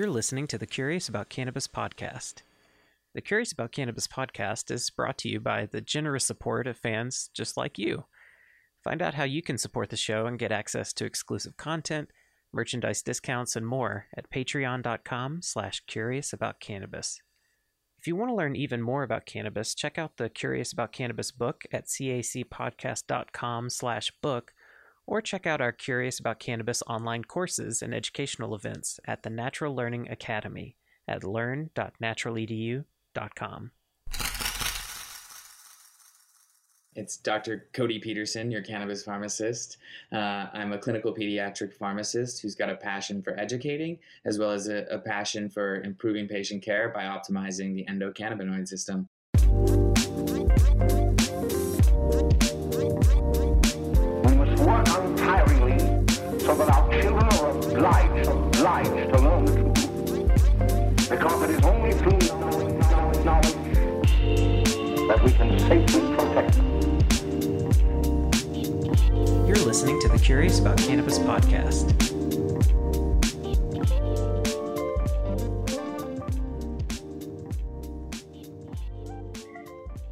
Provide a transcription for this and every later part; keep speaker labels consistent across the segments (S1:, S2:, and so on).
S1: You're listening to the Curious About Cannabis podcast. The Curious About Cannabis podcast is brought to you by the generous support of fans just like you. Find out how you can support the show and get access to exclusive content, merchandise discounts, and more at patreon.com slash curious about cannabis. If you want to learn even more about cannabis, check out the Curious About Cannabis book at cacpodcast.com slash book or check out our Curious About Cannabis online courses and educational events at the Natural Learning Academy at learn.naturaledu.com.
S2: It's Dr. Codi Peterson, your cannabis pharmacist. Uh, I'm a clinical pediatric pharmacist who's got a passion for educating as well as a, a passion for improving patient care by optimizing the endocannabinoid system.
S3: That we can safely protect them.
S1: You're listening to the Curious About Cannabis podcast.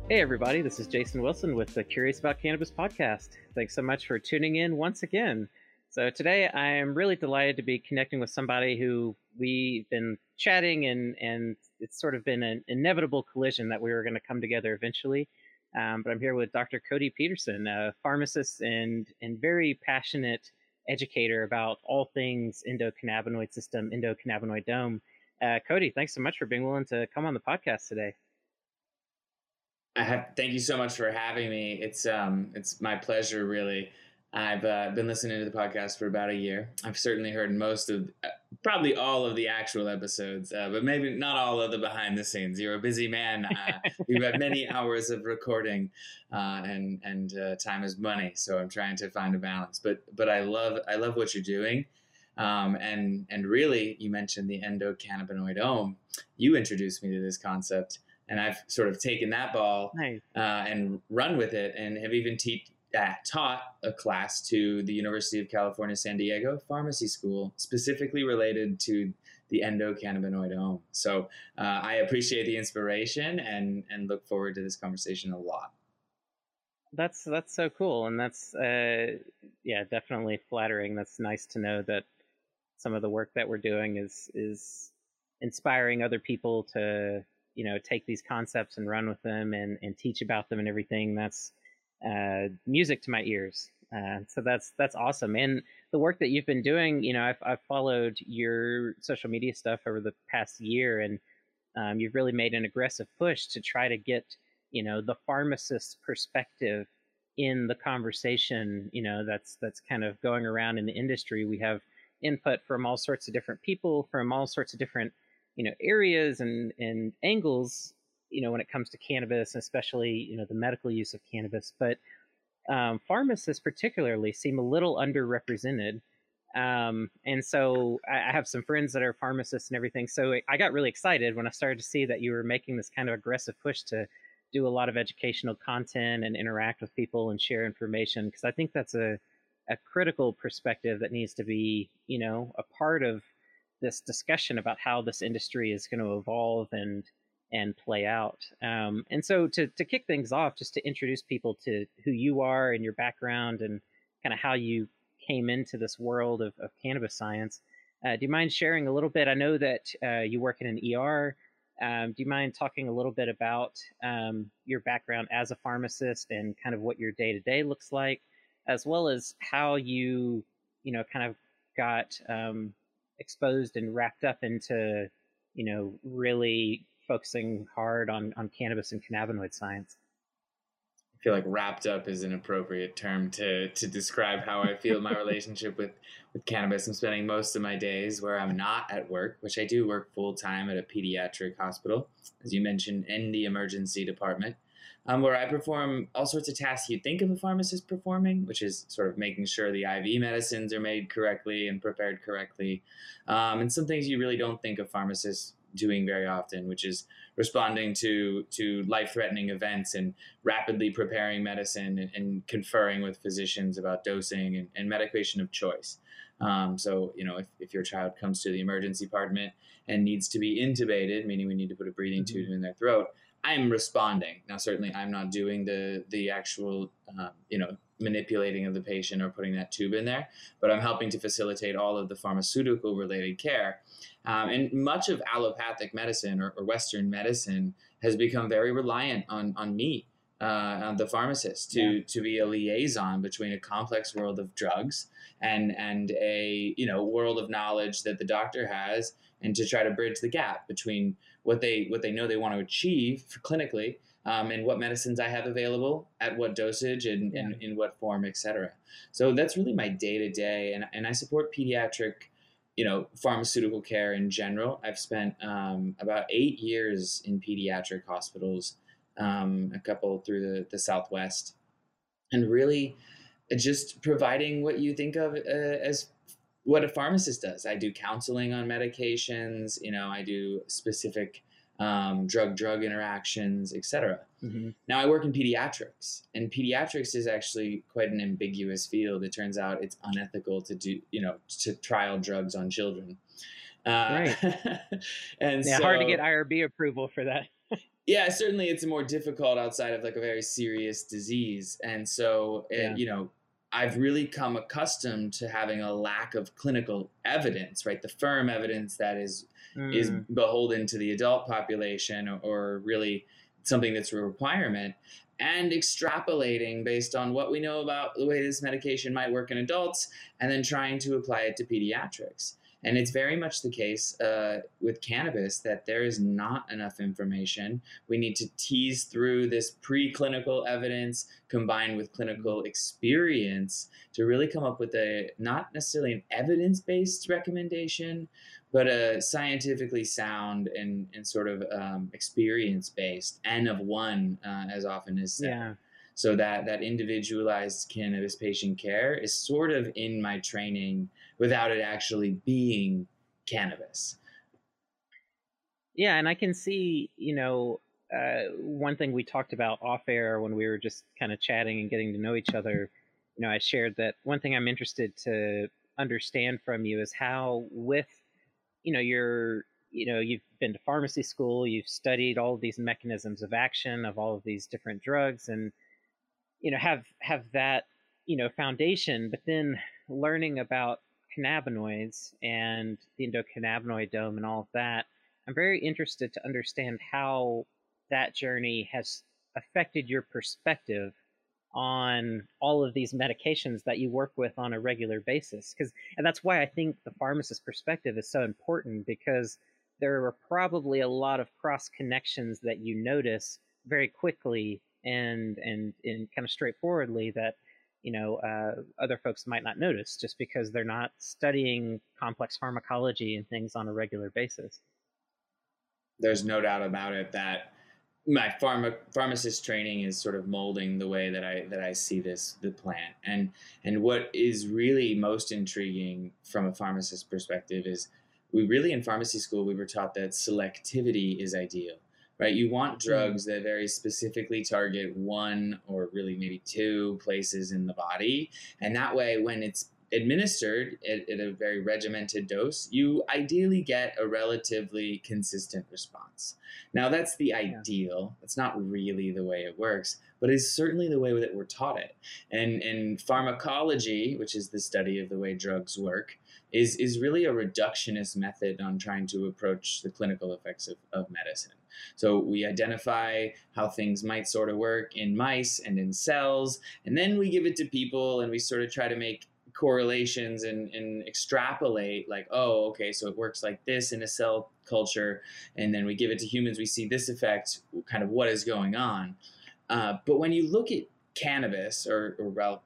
S1: Hey, everybody, this is Jason Wilson with the Curious About Cannabis podcast. Thanks so much for tuning in once again. So today I am really delighted to be connecting with somebody who we've been chatting and and it's sort of been an inevitable collision that we were going to come together eventually. Um, but I'm here with Dr. Codi Peterson, a pharmacist and and very passionate educator about all things endocannabinoid system, endocannabinoidome. Uh, Codi, thanks so much for being willing to come on the podcast today.
S2: I have, thank you so much for having me. It's um, it's my pleasure, really. I've uh, been listening to the podcast for about a year. I've certainly heard most of, uh, probably all of the actual episodes, uh, but maybe not all of the behind the scenes. You're a busy man. Uh, you've had many hours of recording, uh, and and uh, time is money. So I'm trying to find a balance. But but I love I love what you're doing, um, and and really you mentioned the endocannabinoid endocannabinoidome. You introduced me to this concept, and I've sort of taken that ball nice. and run with it, and have even teach uh, taught a class to the University of California, San Diego Pharmacy School, specifically related to the endocannabinoidome. So uh, I appreciate the inspiration and and look forward to this conversation a lot.
S1: That's that's so cool, and that's uh, yeah, definitely flattering. That's nice to know that some of the work that we're doing is is inspiring other people to you know take these concepts and run with them and and teach about them and everything. That's uh, music to my ears. Uh, so that's that's awesome. And the work that you've been doing, you know, I've, I've followed your social media stuff over the past year, and um, you've really made an aggressive push to try to get, you know, the pharmacist perspective in the conversation. You know, that's that's kind of going around in the industry. We have input from all sorts of different people from all sorts of different, you know, areas and and angles you know, when it comes to cannabis, especially, you know, the medical use of cannabis. But um, pharmacists particularly seem a little underrepresented. Um, and so I, I, have some friends that are pharmacists and everything. So I got really excited when I started to see that you were making this kind of aggressive push to do a lot of educational content and interact with people and share information because I think that's a a critical perspective that needs to be, you know, a part of this discussion about how this industry is going to evolve and and play out. Um, and so to, to kick things off, just to introduce people to who you are and your background and kind of how you came into this world of, of cannabis science, uh, do you mind sharing a little bit? I know that uh, you work in an ER. Um, do you mind talking a little bit about um, your background as a pharmacist and kind of what your day to day looks like, as well as how you, you know, kind of got um, exposed and wrapped up into, you know, really focusing hard on on cannabis and cannabinoid science.
S2: I feel like wrapped up is an appropriate term to to describe how I feel my relationship with with cannabis. I'm spending most of my days where I'm not at work, which I do work full time at a pediatric hospital, as you mentioned, in the emergency department, um, where I perform all sorts of tasks you'd think of a pharmacist performing, which is sort of making sure the IV medicines are made correctly and prepared correctly, um, and some things you really don't think of pharmacists doing very often, which is responding to to life threatening events and rapidly preparing medicine and, and, conferring with physicians about dosing and, and medication of choice. Um, so, you know, if, if your child comes to the emergency department and needs to be intubated, meaning we need to put a breathing mm-hmm. tube in their throat, I'm responding. Now, certainly, I'm not doing the the actual, um, you know, manipulating of the patient or putting that tube in there, but I'm helping to facilitate all of the pharmaceutical related care. Um, and much of allopathic medicine or, or, Western medicine has become very reliant on on me, uh, on the pharmacist, to yeah. to be a liaison between a complex world of drugs and and a you know world of knowledge that the doctor has, and to try to bridge the gap between what they what they know they want to achieve clinically um, and what medicines I have available at what dosage and, yeah. and in what form, etc. So that's really my day to day, and and I support pediatric, you know, pharmaceutical care in general. I've spent um, about eight years in pediatric hospitals, um, a couple through the, the Southwest, and really just providing what you think of uh, as what a pharmacist does. I do counseling on medications. You know, I do specific um, drug drug interactions, etc. Mm-hmm. Now I work in pediatrics, and pediatrics is actually quite an ambiguous field. It turns out it's unethical to do you know to trial drugs on children.
S1: Uh, right. and yeah, so, hard to get IRB approval for that.
S2: yeah, certainly it's more difficult outside of like a very serious disease, and so it, yeah. you know I've really come accustomed to having a lack of clinical evidence, right? The firm evidence that is mm. is beholden to the adult population or, or really something that's a requirement and extrapolating based on what we know about the way this medication might work in adults and then trying to apply it to pediatrics. And it's very much the case uh, with cannabis that there is not enough information. We need to tease through this preclinical evidence combined with clinical experience to really come up with a not necessarily an evidence based recommendation, but a scientifically sound and, and sort of um, experience based, N of one, uh, as often is said. Yeah. So that that individualized cannabis patient care is sort of in my training without it actually being cannabis.
S1: Yeah, and I can see, you know, uh, one thing we talked about off air when we were just kind of chatting and getting to know each other. You know, I shared that one thing I'm interested to understand from you is how, with, you know, your, you know, you've been to pharmacy school, you've studied all these mechanisms of action of all of these different drugs, and you know, have have that, you know, foundation, but then learning about cannabinoids and the endocannabinoidome and all of that, I'm very interested to understand how that journey has affected your perspective on all of these medications that you work with on a regular basis. Because and that's why i think the pharmacist perspective is so important because there are probably a lot of cross connections that you notice very quickly and and and kind of straightforwardly that you know uh, other folks might not notice just because they're not studying complex pharmacology and things on a regular basis.
S2: There's no doubt about it that my pharma, pharmacist training is sort of molding the way that I that I see this the plant and and what is really most intriguing from a pharmacist perspective is we really in pharmacy school we were taught that selectivity is ideal right? You want hmm. drugs that very specifically target one or really maybe two places in the body. And that way, when it's administered at, at, a very regimented dose, you ideally get a relatively consistent response. Now, that's the ideal. That's not really the way it works, but it's certainly the way that we're taught it. And, and pharmacology, which is the study of the way drugs work, is, is really a reductionist method on trying to approach the clinical effects of, of medicine. So we identify how things might sort of work in mice and in cells, and then we give it to people and we sort of try to make correlations and, and extrapolate like, oh, okay, so it works like this in a cell culture, and then we give it to humans, we see this effect, kind of what is going on. Uh, but when you look at cannabis or, or well,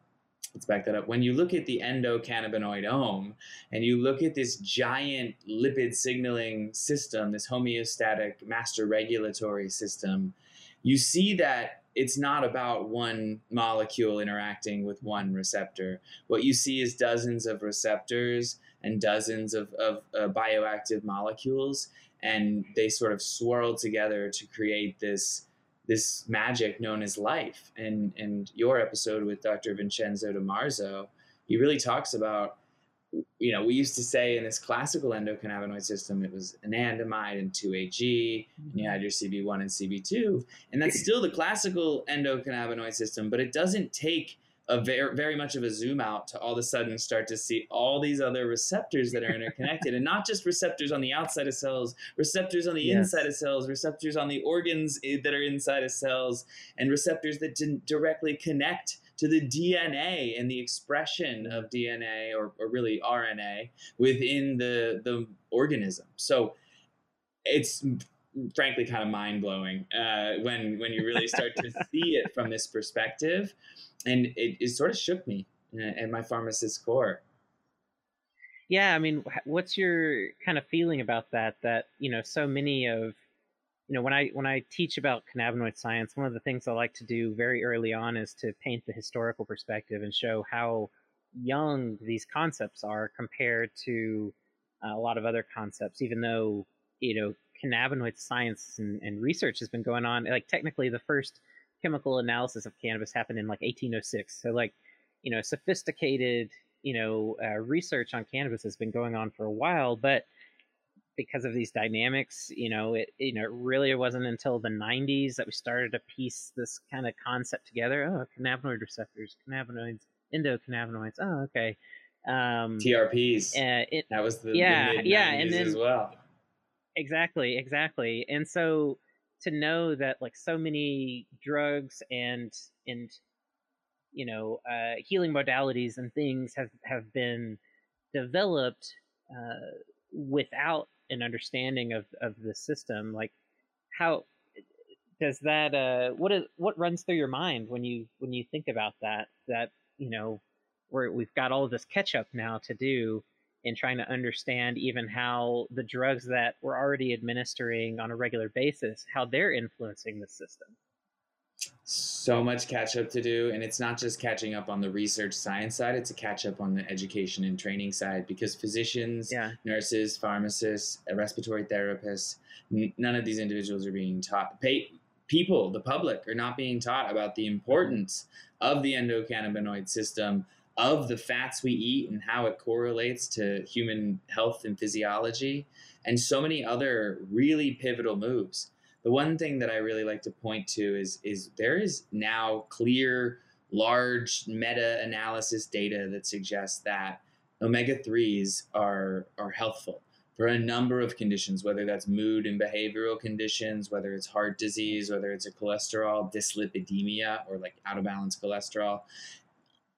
S2: let's back that up. When you look at the endocannabinoidome and you look at this giant lipid signaling system, this homeostatic master regulatory system, you see that it's not about one molecule interacting with one receptor. What you see is dozens of receptors and dozens of, of uh, bioactive molecules, and they sort of swirl together to create this this magic known as life. And and your episode with Dr. Vincenzo Di Marzo, he really talks about you know, we used to say in this classical endocannabinoid system, it was anandamide and 2-AG, and you had your CB1 and CB2. And that's still the classical endocannabinoid system, but it doesn't take a very, very much of a zoom out to all of a sudden start to see all these other receptors that are interconnected and not just receptors on the outside of cells, receptors on the yes. inside of cells, receptors on the organs eh, that are inside of cells, and receptors that didn't directly connect to the DNA and the expression of DNA or, or really RNA within the, the organism. So it's frankly kind of mind blowing uh, when when you really start to see it from this perspective, and it, it sort of shook me and my pharmacist core.
S1: Yeah, I mean, what's your kind of feeling about that? That you know, so many of you know when i when i teach about cannabinoid science one of the things i like to do very early on is to paint the historical perspective and show how young these concepts are compared to uh, a lot of other concepts even though you know cannabinoid science and, and research has been going on like technically the first chemical analysis of cannabis happened in like 1806 so like you know sophisticated you know uh, research on cannabis has been going on for a while but because of these dynamics, you know, it you know, it really wasn't until the 90s that we started to piece this kind of concept together. Oh, cannabinoid receptors, cannabinoids, endocannabinoids. Oh, okay. Um,
S2: TRPs. Uh, it, that was the
S1: yeah,
S2: the
S1: yeah, and
S2: then as well.
S1: Exactly, exactly. And so to know that like so many drugs and and you know uh, healing modalities and things have have been developed uh, without an understanding of of the system like how does that uh what is what runs through your mind when you when you think about that that you know where we've got all this catch up now to do in trying to understand even how the drugs that we're already administering on a regular basis how they're influencing the system
S2: so much catch up to do and it's not just catching up on the research science side it's a catch up on the education and training side because physicians
S1: yeah.
S2: nurses pharmacists uh, respiratory therapists n- none of these individuals are being taught pay, people the public are not being taught about the importance of the endocannabinoid system of the fats we eat and how it correlates to human health and physiology and so many other really pivotal moves the one thing that I really like to point to is is there is now clear, large meta analysis data that suggests that omega threes are are healthful for a number of conditions, whether that's mood and behavioral conditions, whether it's heart disease, whether it's a cholesterol dyslipidemia or like out of balance cholesterol.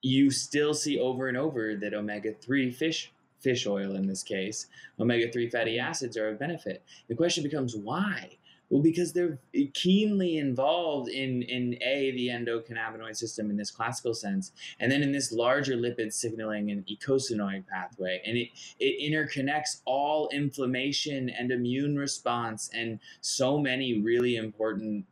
S2: You still see over and over that omega three fish fish oil in this case, omega 3 fatty acids are of benefit. The question becomes why? Well, because they're keenly involved in in a the endocannabinoid system in this classical sense, and then in this larger lipid signaling and eicosanoid pathway, and it it interconnects all inflammation and immune response and so many really important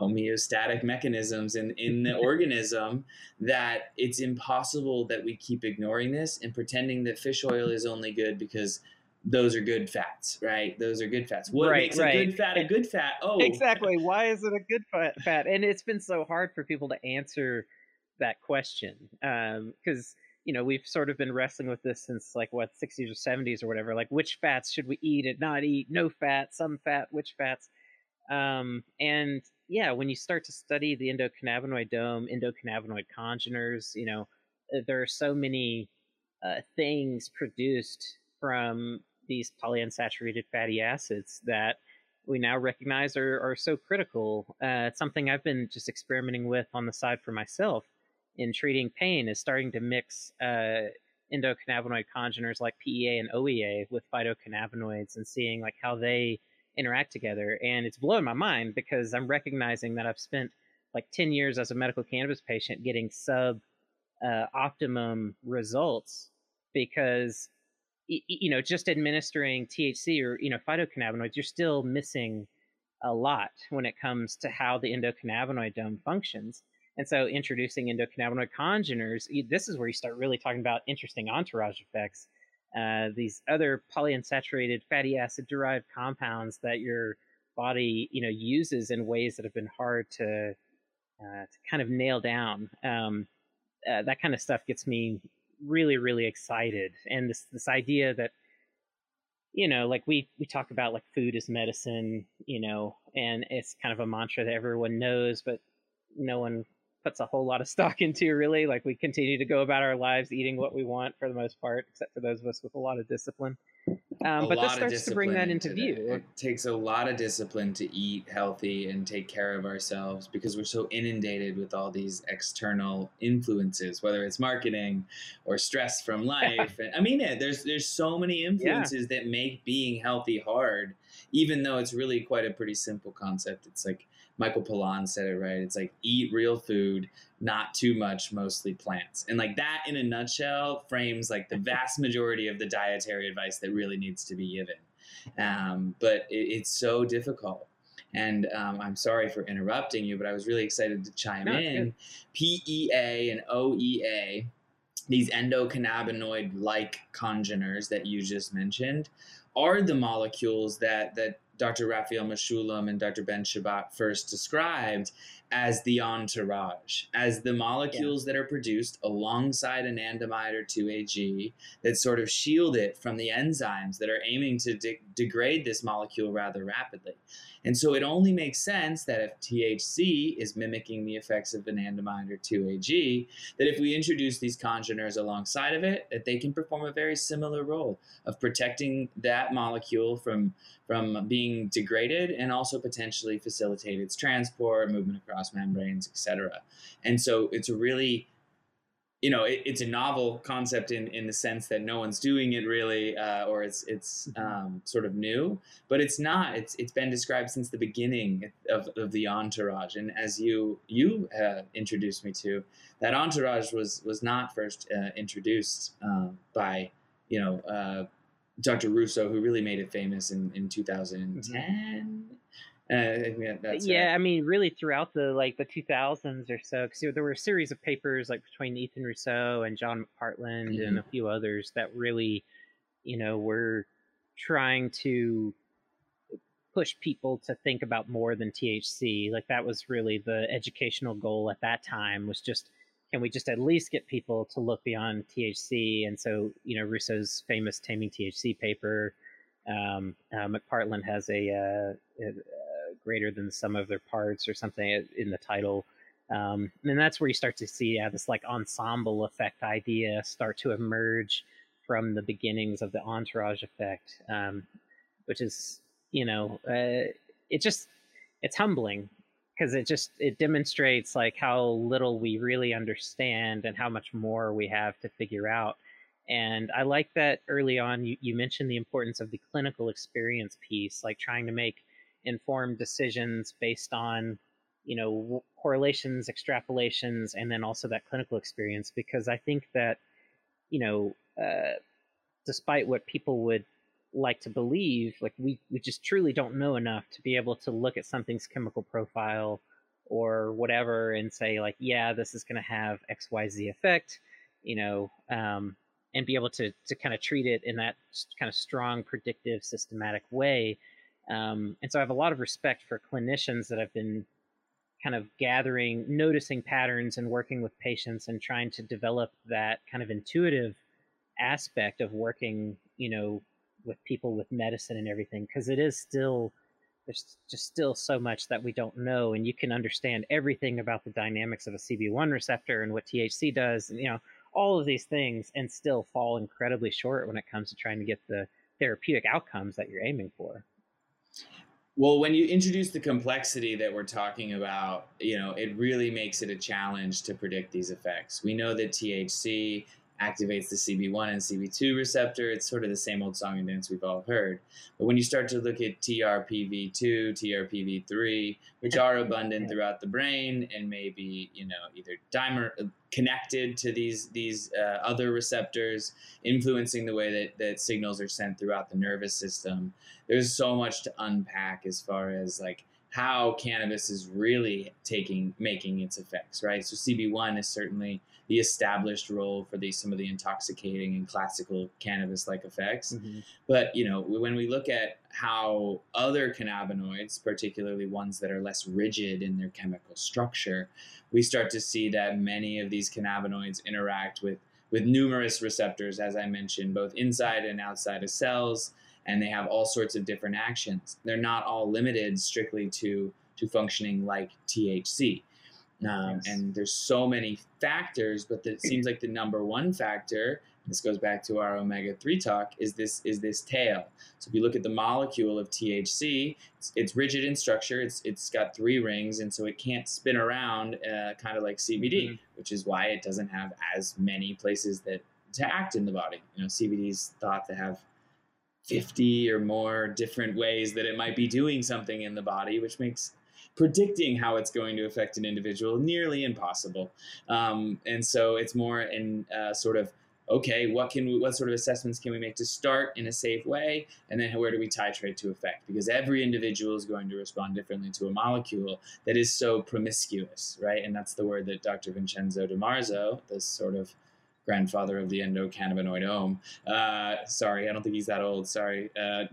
S2: homeostatic mechanisms in, in the organism that it's impossible that we keep ignoring this and pretending that fish oil is only good because those are good fats, right? Those are good fats. What right, makes right. a good fat a good fat? Oh,
S1: exactly. Why is it a good fat? And it's been so hard for people to answer that question because um, you know we've sort of been wrestling with this since like what 60s or 70s or whatever. Like which fats should we eat and not eat? No fat, some fat, which fats? Um, and yeah, when you start to study the endocannabinoidome, endocannabinoid congeners, you know uh, there are so many uh, things produced from these polyunsaturated fatty acids that we now recognize are, are so critical. Uh, it's something I've been just experimenting with on the side for myself in treating pain is starting to mix uh, endocannabinoid congeners like PEA and OEA with phytocannabinoids and seeing like how they interact together. And it's blowing my mind because I'm recognizing that I've spent like 10 years as a medical cannabis patient getting sub uh, optimum results because you know, just administering THC or, you know, phytocannabinoids, you're still missing a lot when it comes to how the endocannabinoidome functions. And so introducing endocannabinoid congeners, this is where you start really talking about interesting entourage effects. Uh, these other polyunsaturated fatty acid derived compounds that your body, you know, uses in ways that have been hard to, uh, to kind of nail down. Um, uh, that kind of stuff gets me really really excited and this this idea that you know like we we talk about like food is medicine you know and it's kind of a mantra that everyone knows but no one puts a whole lot of stock into really like we continue to go about our lives eating what we want for the most part except for those of us with a lot of discipline um, but this starts to bring that into, into view.
S2: It takes a lot of discipline to eat healthy and take care of ourselves because we're so inundated with all these external influences, whether it's marketing or stress from life. and, I mean, there's there's so many influences yeah. that make being healthy hard, even though it's really quite a pretty simple concept. It's like Michael Pollan said it right. It's like eat real food, not too much, mostly plants. And like that in a nutshell frames like the vast majority of the dietary advice that really needs to be given. Um, but it, it's so difficult. And um, I'm sorry for interrupting you, but I was really excited to chime no, in. PEA and OEA, these endocannabinoid like congeners that you just mentioned, are the molecules that that Dr. Raphael Mechoulam and Dr. Ben-Shabat first described as the entourage, as the molecules yeah. that are produced alongside anandamide or 2-AG that sort of shield it from the enzymes that are aiming to de- degrade this molecule rather rapidly. And so it only makes sense that if THC is mimicking the effects of anandamide or 2-AG, that if we introduce these congeners alongside of it, that they can perform a very similar role of protecting that molecule from from being degraded and also potentially facilitate its transport, movement across membranes, etc. And so it's a really you know, it, it's a novel concept in, in the sense that no one's doing it really, uh, or it's it's mm-hmm. um, sort of new, but it's not. It's it's been described since the beginning of, of the entourage, and as you you uh, introduced me to, that entourage was was not first uh, introduced uh, by you know uh, Dr. Russo, who really made it famous in in 2010. Uh,
S1: yeah, yeah right. I mean, really throughout the like the 2000s or so, because there were a series of papers like between Ethan Russo and John McPartland mm-hmm. and a few others that really, you know, were trying to push people to think about more than THC. Like that was really the educational goal at that time was just can we just at least get people to look beyond THC? And so, you know, Russo's famous Taming THC paper. Um, uh, McPartland has a, uh, a greater than sum of their parts or something in the title. Um, and that's where you start to see yeah, this like ensemble effect idea start to emerge from the beginnings of the entourage effect, um, which is you know uh, it just it's humbling because it just it demonstrates like how little we really understand and how much more we have to figure out. And I like that early on you, you mentioned the importance of the clinical experience piece, like trying to make informed decisions based on you know correlations extrapolations and then also that clinical experience because i think that you know uh, despite what people would like to believe like we, we just truly don't know enough to be able to look at something's chemical profile or whatever and say like yeah this is going to have xyz effect you know um, and be able to to kind of treat it in that kind of strong predictive systematic way um, and so I have a lot of respect for clinicians that have been kind of gathering, noticing patterns and working with patients and trying to develop that kind of intuitive aspect of working, you know, with people with medicine and everything, because it is still, there's just still so much that we don't know. And you can understand everything about the dynamics of a CB1 receptor and what THC does, and, you know, all of these things and still fall incredibly short when it comes to trying to get the therapeutic outcomes that you're aiming for.
S2: Well, when you introduce the complexity that we're talking about, you know, it really makes it a challenge to predict these effects. We know that THC activates the CB1 and CB2 receptor. It's sort of the same old song and dance we've all heard. But when you start to look at TRPV2, TRPV3, which are abundant throughout the brain and maybe, you know, either dimer uh, connected to these these uh, other receptors, influencing the way that, that signals are sent throughout the nervous system, there's so much to unpack as far as like how cannabis is really taking making its effects, right? So CB1 is certainly the established role for these some of the intoxicating and classical cannabis like effects. Mm-hmm. But you know, when we look at how other cannabinoids, particularly ones that are less rigid in their chemical structure, we start to see that many of these cannabinoids interact with with numerous receptors, as I mentioned, both inside and outside of cells, and they have all sorts of different actions. They're not all limited strictly to to functioning like THC. Um, yes. And there's so many factors, but it seems like the number one factor this goes back to our omega-3 talk is this is this tail so if you look at the molecule of thc it's, it's rigid in structure it's it's got three rings and so it can't spin around uh, kind of like cbd mm-hmm. which is why it doesn't have as many places that to act in the body you know cbd is thought to have 50 or more different ways that it might be doing something in the body which makes predicting how it's going to affect an individual nearly impossible um, and so it's more in uh, sort of okay, what can we, what sort of assessments can we make to start in a safe way, and then where do we titrate to effect? Because every individual is going to respond differently to a molecule that is so promiscuous, right? And that's the word that Dr. Vincenzo Di Marzo, this sort of grandfather of the endocannabinoidome. Uh, sorry, I don't think he's that old. Sorry, uh,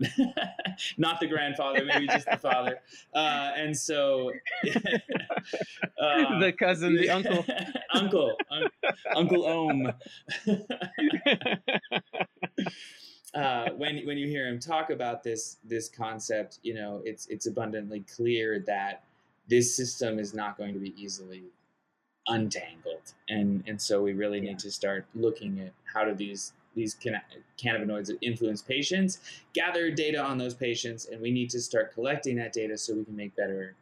S2: not the grandfather, maybe just the father. Uh, and so,
S1: uh, the cousin, the uncle,
S2: uncle, un- Uncle Ohm. Uh, when when you hear him talk about this this concept, you know it's it's abundantly clear that this system is not going to be easily untangled. And and so we really need to start looking at how do these these cannabinoids influence patients gather data on those patients and we need to start collecting that data so we can make better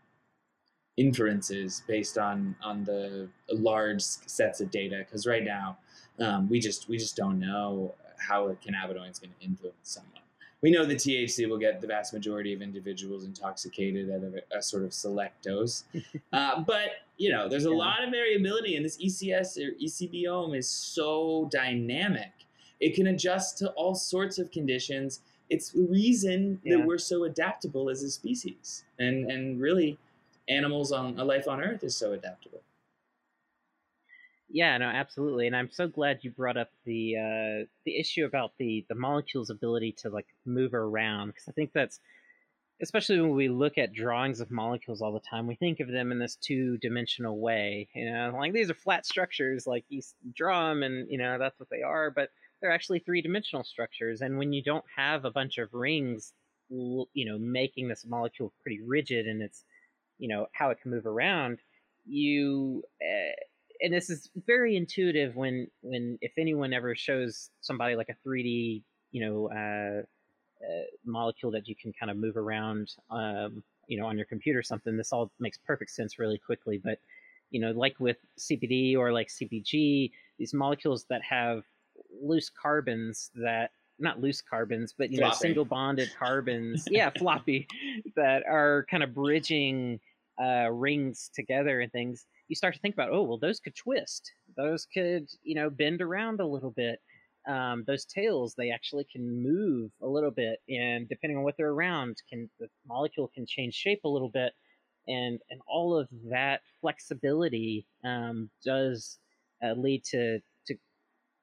S2: inferences based on on the large sets of data. Because right now um, we just we just don't know how a cannabinoid is going to influence someone we know the THC will get the vast majority of individuals intoxicated at a, a sort of select dose. uh, but, you know, there's a yeah. lot of variability, and this ECS or eCBome is so dynamic. It can adjust to all sorts of conditions. It's the reason yeah. that we're so adaptable as a species. And, and really, animals on a life on Earth is so adaptable.
S1: Yeah, no, absolutely, and I'm so glad you brought up the uh, the issue about the the molecule's ability to like move around because I think that's especially when we look at drawings of molecules all the time, we think of them in this two dimensional way. You know, like these are flat structures, like you draw them, and you know that's what they are, but they're actually three dimensional structures. And when you don't have a bunch of rings, you know, making this molecule pretty rigid and it's you know how it can move around, you uh, and this is very intuitive when when if anyone ever shows somebody like a 3D you know uh, uh, molecule that you can kind of move around um, you know on your computer or something this all makes perfect sense really quickly but you know like with CBD or like CBG these molecules that have loose carbons that not loose carbons but you floppy. know single bonded carbons yeah floppy that are kind of bridging uh, rings together and things you start to think about, oh, well, those could twist. Those could, you know, bend around a little bit. Um, those tails, they actually can move a little bit, and depending on what they're around, can the molecule can change shape a little bit, and and all of that flexibility um, does uh, lead to to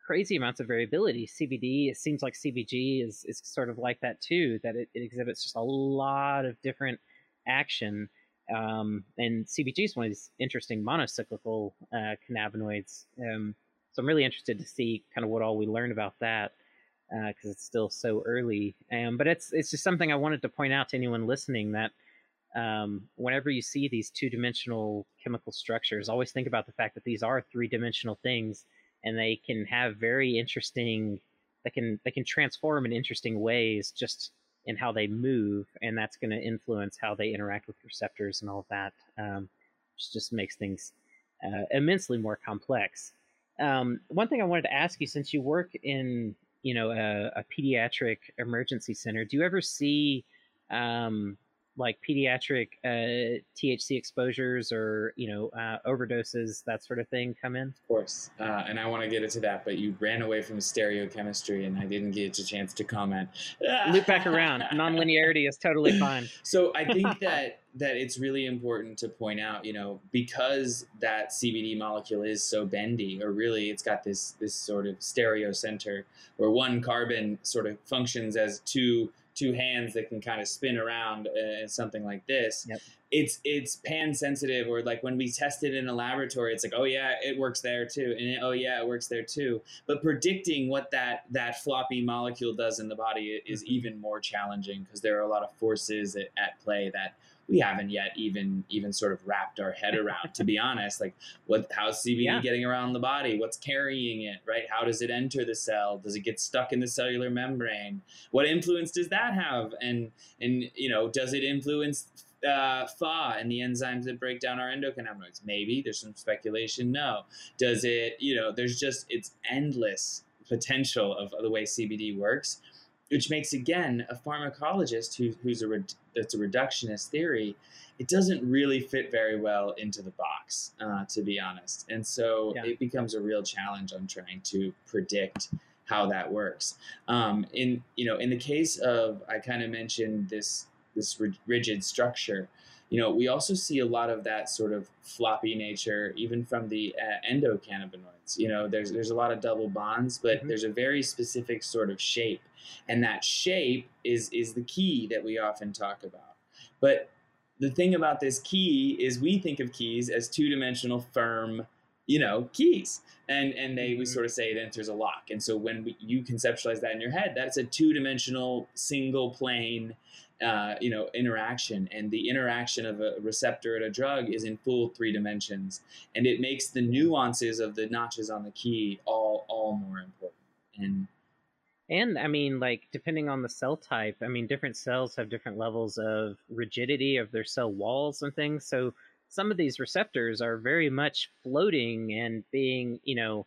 S1: crazy amounts of variability. CBD, it seems like CBG is is sort of like that too. That it, it exhibits just a lot of different action um, and CBG is one of these interesting monocyclical uh, cannabinoids. Um, so I'm really interested to see kind of what all we learn about that because uh, it's still so early. Um, but it's it's just something I wanted to point out to anyone listening that um, whenever you see these two dimensional chemical structures, always think about the fact that these are three dimensional things, and they can have very interesting. They can they can transform in interesting ways just in how they move, and that's going to influence how they interact with receptors and all of that, um, which just makes things uh, immensely more complex. Um, one thing I wanted to ask you, since you work in you know a, a pediatric emergency center, do you ever see um, like pediatric uh, THC exposures or you know uh, overdoses, that sort of thing, come in?
S2: Of course, uh, and I want to get into that, but you ran away from stereochemistry, and I didn't get a chance to comment.
S1: Loop back around. Nonlinearity is totally fine.
S2: So I think that that it's really important to point out, you know, because that CBD molecule is so bendy, or really, it's got this this sort of stereo center where one carbon sort of functions as two two hands that can kind of spin around uh, something like this.
S1: Yep.
S2: It's it's pan sensitive, or like when we test it in a laboratory, it's like, oh yeah, it works there too, and oh yeah, it works there too. But predicting what that that floppy molecule does in the body is
S1: Mhm.
S2: even more challenging because there are a lot of forces at, at play that we haven't yet even even sort of wrapped our head around. to be honest, like what how's CBD
S1: Yeah.
S2: getting around the body? What's carrying it? Right? How does it enter the cell? Does it get stuck in the cellular membrane? What influence does that have? And and you know, does it influence uh, FAAH and the enzymes that break down our endocannabinoids? Maybe there's some speculation. No. Does it? You know, there's just it's endless potential of the way CBD works, which makes again a pharmacologist who, who's a that's a reductionist theory. It doesn't really fit very well into the box, uh, to be honest, and so
S1: Yeah.
S2: it becomes a real challenge on trying to predict how that works. Um, in you know, in the case of I kind of mentioned this this rigid structure. You know, we also see a lot of that sort of floppy nature, even from the uh, endocannabinoids. You know, there's there's a lot of double bonds, but
S1: Mhm.
S2: there's a very specific sort of shape, and that shape is is the key that we often talk about. But the thing about this key is we think of keys as two dimensional, firm, you know, keys, and and they we
S1: Mhm.
S2: sort of say it enters a lock. And so when we, you conceptualize that in your head, that's a two dimensional, single plane uh, you know interaction and the interaction of a receptor and a drug is in full three dimensions and it makes the nuances of the notches on the key all all more important and
S1: And I mean, like, depending on the cell type, I mean, different cells have different levels of rigidity of their cell walls and things. So some of these receptors are very much floating and being, you know,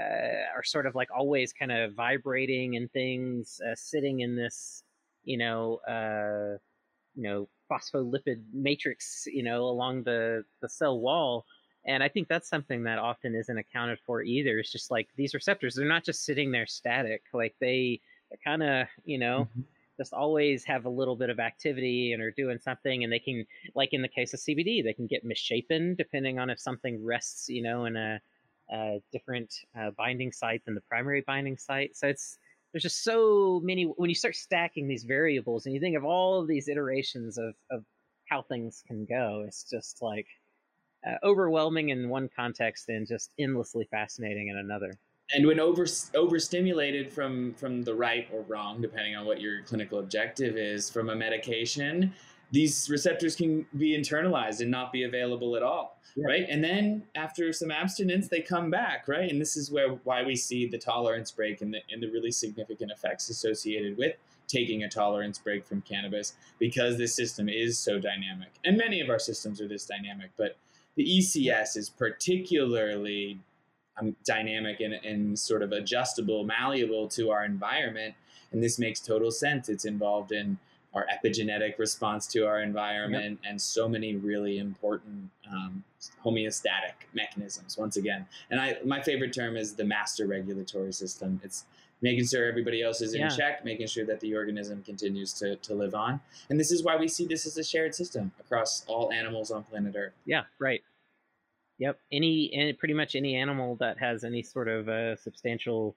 S1: uh, are sort of like always kind of vibrating and things, uh, sitting in this, you know, uh, you know, phospholipid matrix, you know, along the the cell wall. And I think that's something that often isn't accounted for either. It's just like these receptors, they're not just sitting there static. Like they, they're kind of, you know, just always have a little bit of activity and are doing something. And they can, like in the case of CBD, they can get misshapen depending on if something rests, you know, in a, a different uh, binding site than the primary binding site. So it's, there's just so many, when you start stacking these variables and you think of all of these iterations of, of how things can go, it's just like, uh, overwhelming in one context and just endlessly fascinating in another.
S2: And when over overstimulated from from the right or wrong depending on what your clinical objective is from a medication these receptors can be internalized and not be available at all
S1: Yeah.
S2: right? And then after some abstinence they come back right? And this is where why we see the tolerance break and the, and the really significant effects associated with taking a tolerance break from cannabis because this system is so dynamic. And many of our systems are this dynamic but the ecs is particularly um, dynamic and, and sort of adjustable, malleable to our environment. And this makes total sense. It's involved in our epigenetic response to our environment and so many really important um, homeostatic mechanisms. Once again, and I my favorite term is the master regulatory system. It's making sure everybody else is in
S1: Yeah.
S2: check, making sure that the organism continues to, to live on. And this is why we see this as a shared system across all animals on planet Earth.
S1: Yeah, right. Yep. Any, any pretty much any animal that has any sort of uh, substantial,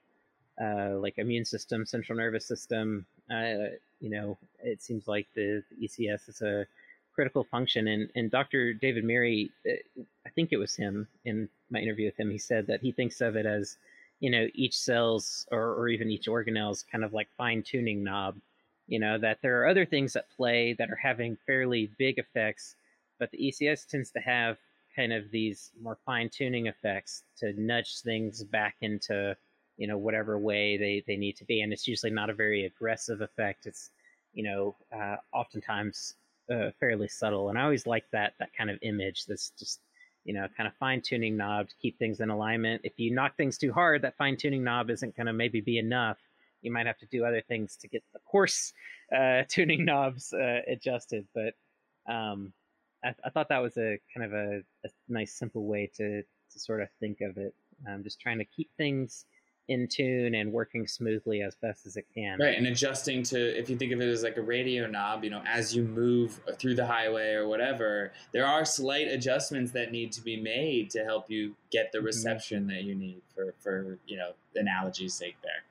S1: uh, like immune system, central nervous system, uh, you know, it seems like the, the ECS is a critical function. And and Dr. David Meiri, uh, I think it was him in my interview with him. He said that he thinks of it as, you know, each cell's or, or even each organelle's kind of like fine tuning knob. You know that there are other things at play that are having fairly big effects, but the ECS tends to have kind of these more fine tuning effects to nudge things back into you know whatever way they, they need to be. And it's usually not a very aggressive effect. It's you know uh, oftentimes uh, fairly subtle. And i always like that that kind of image that's just you know kind of fine tuning knob to keep things in alignment. If you knock things too hard that fine tuning knob isn't going to maybe be enough. You might have to do other things to get the coarse uh, tuning knobs uh, adjusted. But um, I, I thought that was a kind of a, a nice, simple way to, to sort of think of it. Um, just trying to keep things in tune and working smoothly as best as it can.
S2: Right, and adjusting to if you think of it as like a radio knob, you know, as you move through the highway or whatever, there are slight adjustments that need to be made to help you get the
S1: Mhm.
S2: reception that you need for for you know analogy's sake there.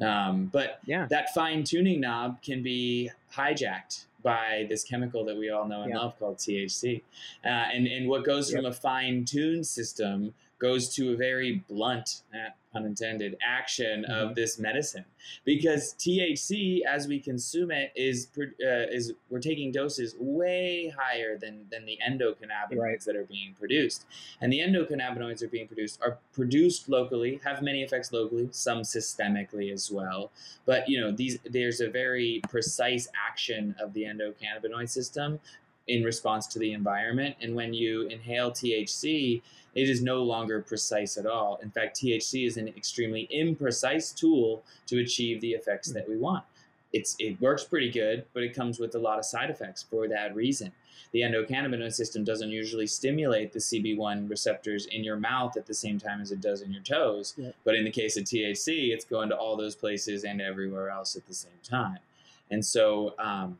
S2: Um, but
S1: Yeah.
S2: that fine tuning knob can be hijacked by this chemical that we all know and
S1: Yeah.
S2: love called THC. Uh, and, and what goes from a fine tuned system goes to a very blunt, eh, pun intended, action
S1: Mm-hmm.
S2: of this medicine. Because THC, as we consume it, is uh, is we're taking doses way higher than than the endocannabinoids
S1: Right.
S2: that are being produced. And the endocannabinoids are being produced are produced locally, have many effects locally, some systemically as well. But you know, these there's a very precise action of the endocannabinoid system in response to the environment. And when you inhale THC, it is no longer precise at all. In fact, THC is an extremely imprecise tool to achieve the effects that we want. It's it works pretty good, but it comes with a lot of side effects for that reason. The endocannabinoid system doesn't usually stimulate the CB1 receptors in your mouth at the same time as it does in your toes.
S1: Yeah.
S2: But in the case of THC, it's going to all those places and everywhere else at the same time. And so, um,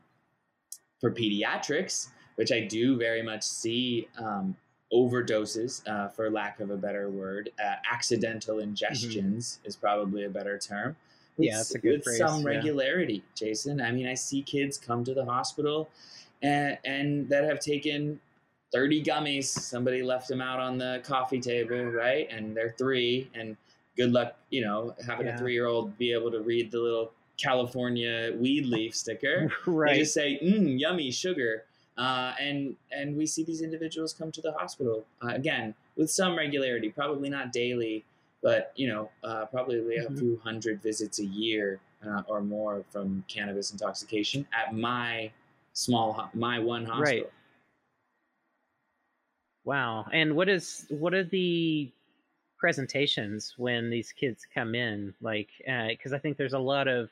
S2: for pediatrics, which I do very much see um, overdoses, uh, for lack of a better word, uh, accidental ingestions is probably a better term.
S1: Yeah,
S2: With-
S1: that's a good
S2: with
S1: phrase,
S2: some
S1: yeah.
S2: regularity, Jason. I mean, I see kids come to the hospital and, and that have taken 30 gummies. Somebody left them out on the coffee table, right? And they're three. And good luck, you know, having a three year old be able to read the little California weed leaf sticker.
S1: right.
S2: They just say, "Mmm, yummy sugar," uh, and and we see these individuals come to the hospital uh, again with some regularity, probably not daily, but you know, uh, probably a
S1: Mhm.
S2: few hundred visits a year uh, or more from cannabis intoxication at my small, ho- my one hospital.
S1: Right. Wow. And what is what are the presentations when these kids come in? Like, because I think there's a lot of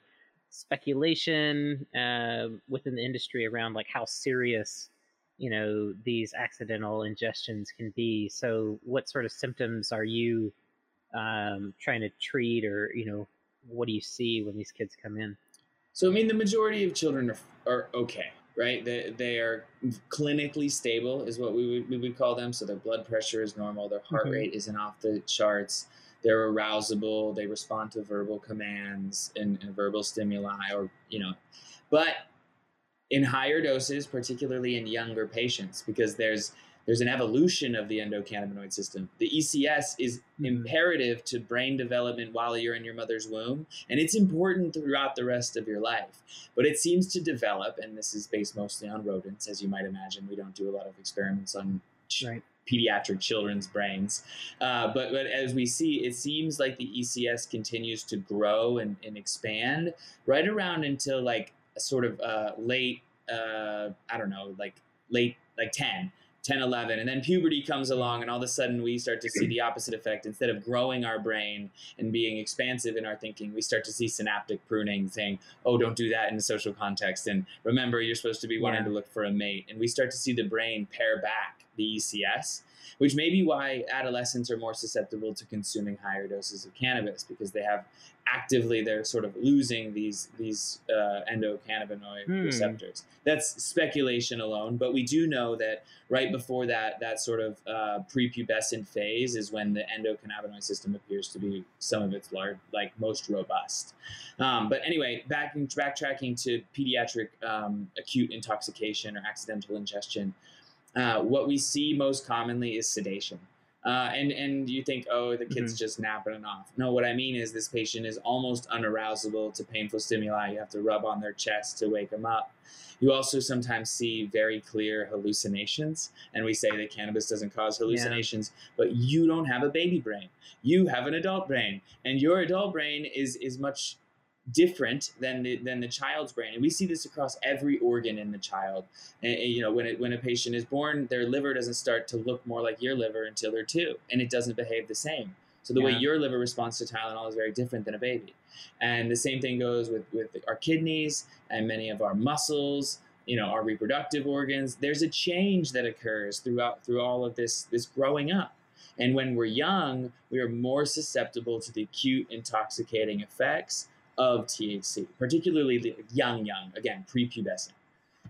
S1: speculation uh, within the industry around like how serious you know these accidental ingestions can be. So, what sort of symptoms are you um, trying to treat, or you know, what do you see when these kids come in?
S2: So I mean, the majority of children are, are okay, right? They, they are clinically stable, is what we would, we would call them. So their blood pressure is normal, their heart
S1: Mhm.
S2: rate isn't off the charts, they're arousable, they respond to verbal commands and, and verbal stimuli, or you know, but in higher doses, particularly in younger patients, because there's there's an evolution of the endocannabinoid system. The ECS is
S1: Mhm.
S2: imperative to brain development while you're in your mother's womb, and it's important throughout the rest of your life. But it seems to develop, and this is based mostly on rodents, as you might imagine. We don't do a lot of experiments on
S1: Right.
S2: Pediatric children's brains. Uh, but, but as we see, it seems like the ECS continues to grow and, and expand right around until like a sort of uh, late, uh, I don't know, like late, like 10. 10, 11, and then puberty comes along, and all of a sudden we start to see the opposite effect. Instead of growing our brain and being expansive in our thinking, we start to see synaptic pruning, saying, "Oh, don't do that in a social context." And remember, you're supposed to be wanting
S1: Yeah.
S2: to look for a mate. And we start to see the brain pare back the ECS, which may be why adolescents are more susceptible to consuming higher doses of cannabis because they have actively they're sort of losing these these uh, endocannabinoid
S1: Hmm.
S2: receptors. That's speculation alone, but we do know that right before that that sort of uh, prepubescent phase is when the endocannabinoid system appears to be some of its large like most robust. Um, but anyway, back backtracking to pediatric um, acute intoxication or accidental ingestion, uh, what we see most commonly is sedation. Uh, and and you think, oh, the kid's just napping it off. No, what I mean is this patient is almost unarousable to painful stimuli. You have to rub on their chest to wake them up. You also sometimes see very clear hallucinations, and we say that cannabis doesn't cause hallucinations, but you don't have a baby brain. You have an adult brain, and your adult brain is is much different than the than the child's brain. And we see this across every organ in the child. And, and, you know when it, when a patient is born their liver doesn't start to look more like your liver until they're two and it doesn't behave the same. So the way your liver responds to tylenol is very different than a baby. And the same thing goes with with our kidneys and many of our muscles you know our reproductive organs. There's a change that occurs throughout through all of this this growing up. And when we're young we are more susceptible to the acute intoxicating effects of THC, particularly young, young, again, prepubescent.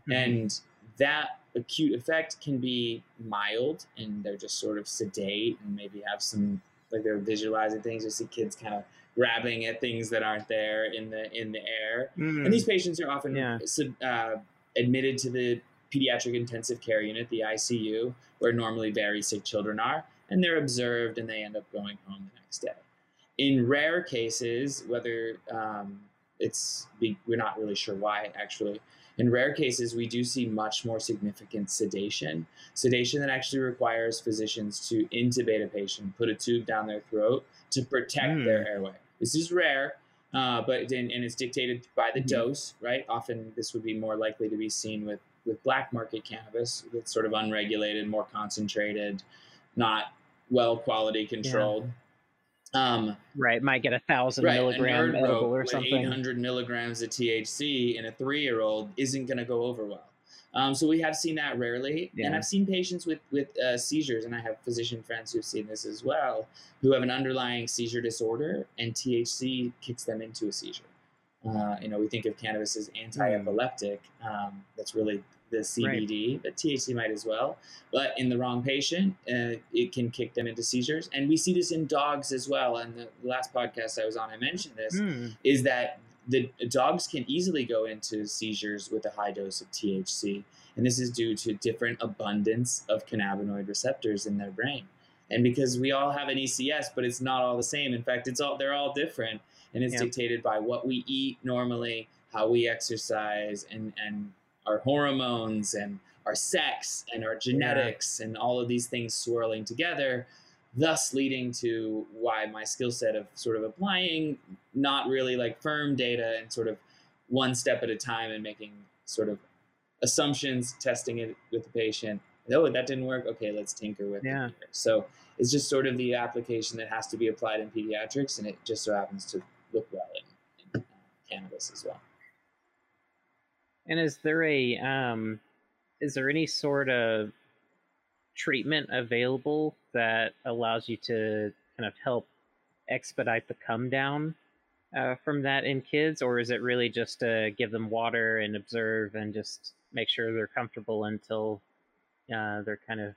S1: Mm-hmm.
S2: And that acute effect can be mild and they're just sort of sedate and maybe have some, like they're visualizing things. You see kids kind of grabbing at things that aren't there in the in the air.
S1: Mm.
S2: And these patients are often
S1: Yeah.
S2: sub- uh, admitted to the pediatric intensive care unit, the ICU, where normally very sick children are, and they're observed and they end up going home the next day. In rare cases, whether um, it's we're not really sure why actually. In rare cases, we do see much more significant sedation, sedation that actually requires physicians to intubate a patient, put a tube down their throat to protect
S1: Mm.
S2: their airway. This is rare, uh, but and, and it's dictated by the
S1: Mhm.
S2: dose, right? Often this would be more likely to be seen with with black market cannabis that's sort of unregulated, more concentrated, not well quality controlled. Um,
S1: right, might get a thousand
S2: right,
S1: milligram
S2: a
S1: edible or something.
S2: 800 milligrams of THC in a three-year-old isn't going to go over well. Um, so we have seen that rarely, and I've seen patients with with uh, seizures, and I have physician friends who've seen this as well, who have an underlying seizure disorder, and THC kicks them into a seizure. Uh, you know, we think of cannabis as anti-epileptic. Um, that's really the CBD, but THC might as well. But in the wrong patient, uh, it can kick them into seizures, and we see this in dogs as well. And the last podcast I was on, I mentioned this
S1: Hmm.
S2: is that the dogs can easily go into seizures with a high dose of THC, and this is due to different abundance of cannabinoid receptors in their brain. And because we all have an ECS, but it's not all the same. In fact, it's all they're all different, and it's
S1: Yeah.
S2: dictated by what we eat normally, how we exercise, and and our hormones and our sex and our genetics and all of these things swirling together thus leading to why my skill set of sort of applying not really like firm data and sort of one step at a time and making sort of assumptions testing it with the patient oh that didn't work. Okay let's tinker with
S1: Yeah.
S2: it so it's just sort of the application that has to be applied in pediatrics and it just so happens to look well in, in uh, cannabis as well
S1: And is there a um, is there any sort of treatment available that allows you to kind of help expedite the come down uh, from that in kids, or is it really just to give them water and observe and just make sure they're comfortable until uh, they're kind of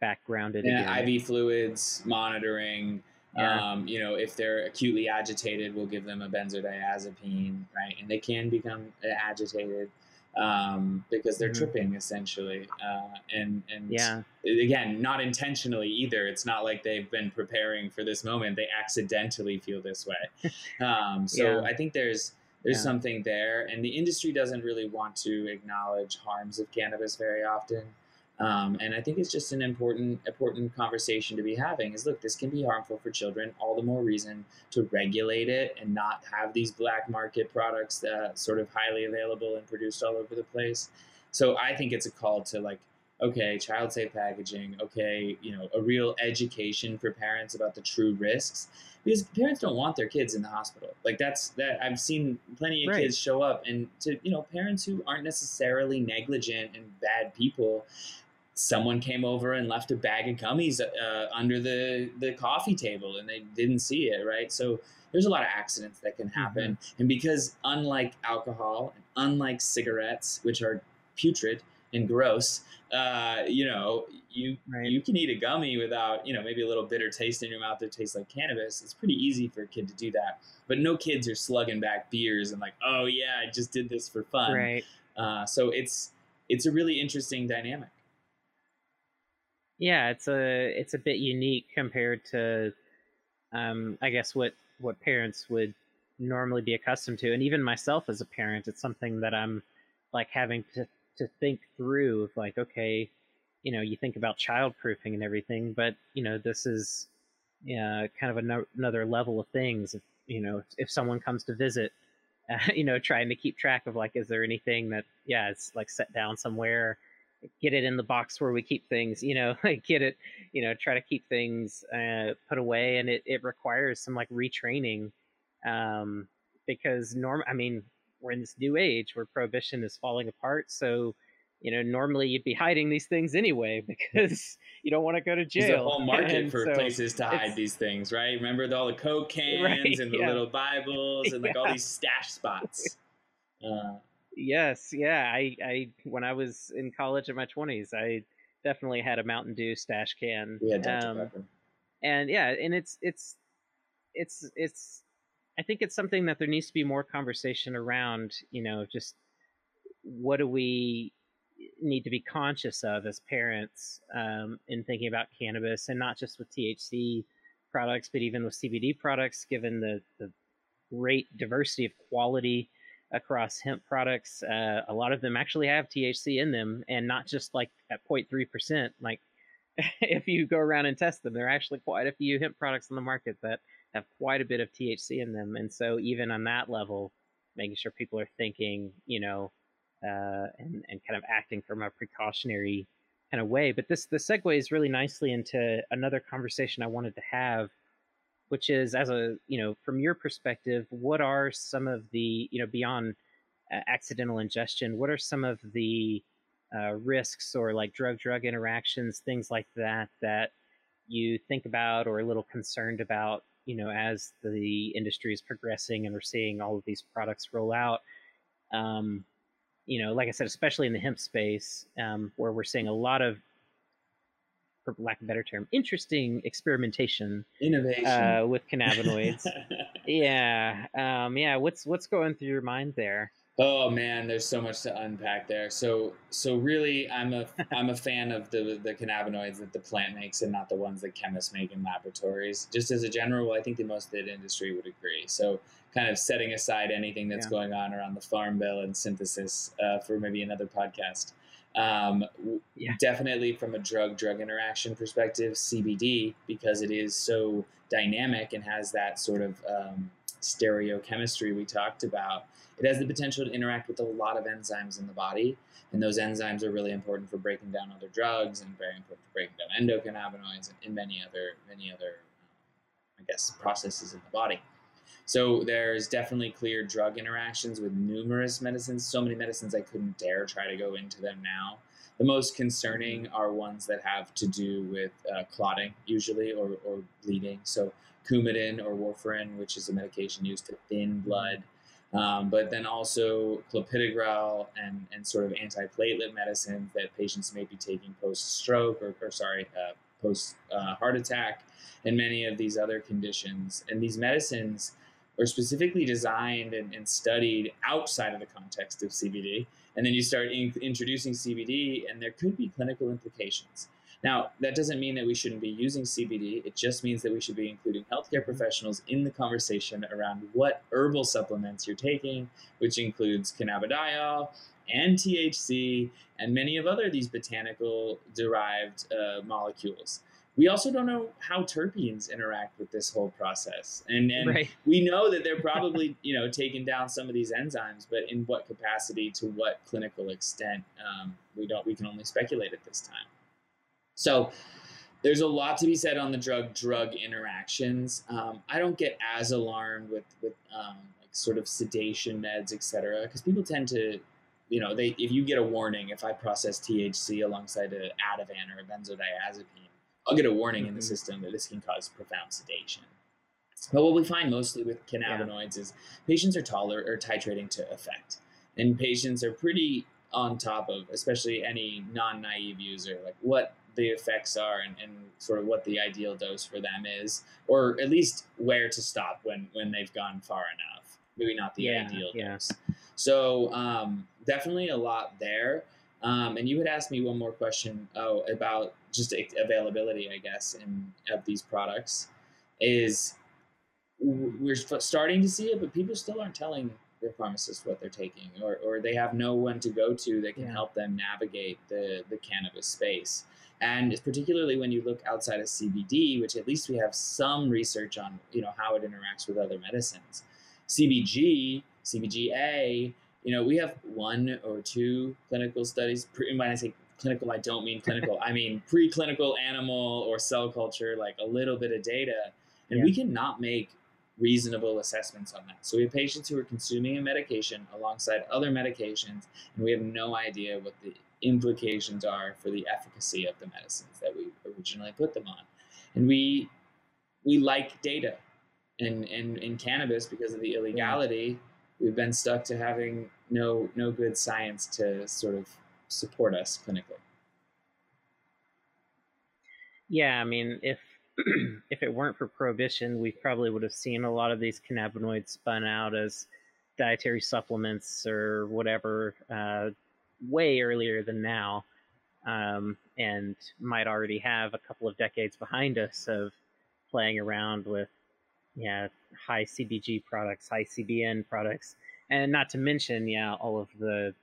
S1: backgrounded
S2: yeah,
S1: again?
S2: IV fluids monitoring.
S1: Yeah.
S2: Um, you know, if they're acutely agitated, we'll give them a benzodiazepine, right? And they can become agitated um, because they're
S1: Mhm.
S2: tripping essentially. Uh, and and
S1: Yeah,
S2: again, not intentionally either. It's not like they've been preparing for this moment. They accidentally feel this way. Um, so
S1: Yeah.
S2: I think there's there's
S1: Yeah.
S2: something there, and the industry doesn't really want to acknowledge harms of cannabis very often. Um, and I think it's just an important important conversation to be having. Is look, this can be harmful for children. All the more reason to regulate it and not have these black market products that sort of highly available and produced all over the place. So I think it's a call to like, okay, child safe packaging. Okay, you know, a real education for parents about the true risks because parents don't want their kids in the hospital. Like that's that I've seen plenty of
S1: Right.
S2: kids show up and to you know parents who aren't necessarily negligent and bad people. Someone came over and left a bag of gummies uh, under the the coffee table and they didn't see it. Right, so there's a lot of accidents that can happen, and because unlike alcohol, unlike cigarettes, which are putrid and gross, uh, you know, you
S1: Right.
S2: you can eat a gummy without, you know, maybe a little bitter taste in your mouth that tastes like cannabis. It's pretty easy for a kid to do that. But no kids are slugging back beers and like, oh yeah, I just did this for fun.
S1: right.
S2: Uh, so it's it's a really interesting dynamic.
S1: Yeah, it's a it's a bit unique compared to, um, I guess what what parents would normally be accustomed to, and even myself as a parent, it's something that I'm like having to to think through. Of like, okay, you know, you think about childproofing and everything, but you know, this is, yeah, kind of ano- another level of things. If, you know, if someone comes to visit, uh, you know, trying to keep track of like, is there anything that, yeah, it's like set down somewhere get it in the box where we keep things, you know, like get it, you know, try to keep things uh, put away. And it, it requires some like retraining um, because norm, I mean, we're in this new age where prohibition is falling apart. So, you know, normally you'd be hiding these things anyway because you don't want to go to jail.
S2: There's a whole market
S1: And
S2: for
S1: so
S2: places to hide these things, right? Remember all the Coke cans
S1: Right,
S2: and the
S1: yeah.
S2: little Bibles and like all these stash spots. Uh,
S1: Yes, yeah. I, I when I was in college in my twenties, I definitely had a Mountain Dew stash can.
S2: Dr.
S1: Um, and yeah and it's it's it's it's I think it's something that there needs to be more conversation around. You know, just what do we need to be conscious of as parents um, in thinking about cannabis, and not just with THC products, but even with CBD products, given the the great diversity of quality across hemp products. Uh, a lot of them actually have THC in them, and not just like at 0.3 percent. Like if you go around and test them, there are actually quite a few hemp products on the market that have quite a bit of THC in them. And so even on that level, making sure people are thinking, you know, uh, and and kind of acting from a precautionary kind of way. But this the segues really nicely into another conversation I wanted to have, which is as a you know from your perspective, what are some of the you know beyond uh, accidental ingestion, what are some of the uh, risks or like drug drug interactions, things like that that you think about or a little concerned about, you know, as the industry is progressing and we're seeing all of these products roll out. Um, you know, like I said, especially in the hemp space, um, where we're seeing a lot of, for lack of a better term, interesting experimentation,
S2: innovation
S1: uh, with cannabinoids. yeah, um, yeah. What's what's going through your mind there?
S2: Oh man, there's so much to unpack there. So so really I'm a I'm a fan of the the cannabinoids that the plant makes and not the ones that chemists make in laboratories. Just as a general, I think the most of the industry would agree. So kind of setting aside anything that's yeah. going on around the farm bill and synthesis uh, for maybe another podcast. Um, yeah. Definitely from a drug drug interaction perspective, CBD because it is so dynamic and has that sort of um, stereochemistry we talked about it has the potential to interact with a lot of enzymes in the body. And those enzymes are really important for breaking down other drugs and very important for breaking down endocannabinoids and, and many other, many other, um, I guess, processes in the body. So there's definitely clear drug interactions with numerous medicines. So many medicines I couldn't dare try to go into them now. The most concerning are ones that have to do with uh, clotting, usually, or, or bleeding. So Coumadin or warfarin, which is a medication used to thin blood um, but then also clopidogrel and, and sort of antiplatelet medicines that patients may be taking post stroke or, or, sorry, uh, post uh, heart attack, and many of these other conditions. And these medicines are specifically designed and, and studied outside of the context of CBD. And then you start in, introducing CBD, and there could be clinical implications. Now, that doesn't mean that we shouldn't be using CBD. It just means that we should be including healthcare professionals in the conversation around what herbal supplements you're taking, which includes cannabidiol and THC and many of other these botanical derived uh, molecules. We also don't know how terpenes interact with this whole process, and, and right. we know that they're probably you know taking down some of these enzymes, but in what capacity, to what clinical extent, um, we don't. We can only speculate at this time. So there's a lot to be said on the drug drug interactions. Um, I don't get as alarmed with with um, like sort of sedation meds, etc. Because people tend to, you know, they if you get a warning if I process THC alongside an Ativan or a benzodiazepine, I'll get a warning mm-hmm. in the mm-hmm. system that this can cause profound sedation. But what we find mostly with cannabinoids yeah. is patients are taller or titrating to effect, and patients are pretty on top of, especially any non-naive user, like what the effects are and, and sort of what the ideal dose for them is, or at least where to stop when when they've gone far enough. Maybe not the yeah, ideal yeah. dose. So um, definitely a lot there. Um, and you had asked me one more question oh, about just availability, I guess, in of these products. Is we're starting to see it, but people still aren't telling their pharmacist what they're taking, or, or they have no one to go to that can yeah. help them navigate the, the cannabis space. And particularly when you look outside of CBD, which at least we have some research on, you know, how it interacts with other medicines. CBG, CBGA, you know, we have one or two clinical studies. When I say clinical, I don't mean clinical. I mean preclinical animal or cell culture, like a little bit of data. And yeah. we cannot make reasonable assessments on that. So we have patients who are consuming a medication alongside other medications, and we have no idea what the implications are for the efficacy of the medicines that we originally put them on. And we we like data. And in, in cannabis, because of the illegality, we've been stuck to having no no good science to sort of support us clinically.
S1: Yeah, I mean, if if it weren't for prohibition, we probably would have seen a lot of these cannabinoids spun out as dietary supplements or whatever uh, way earlier than now, um, and might already have a couple of decades behind us of playing around with yeah high CBG products, high CBN products, and not to mention yeah all of the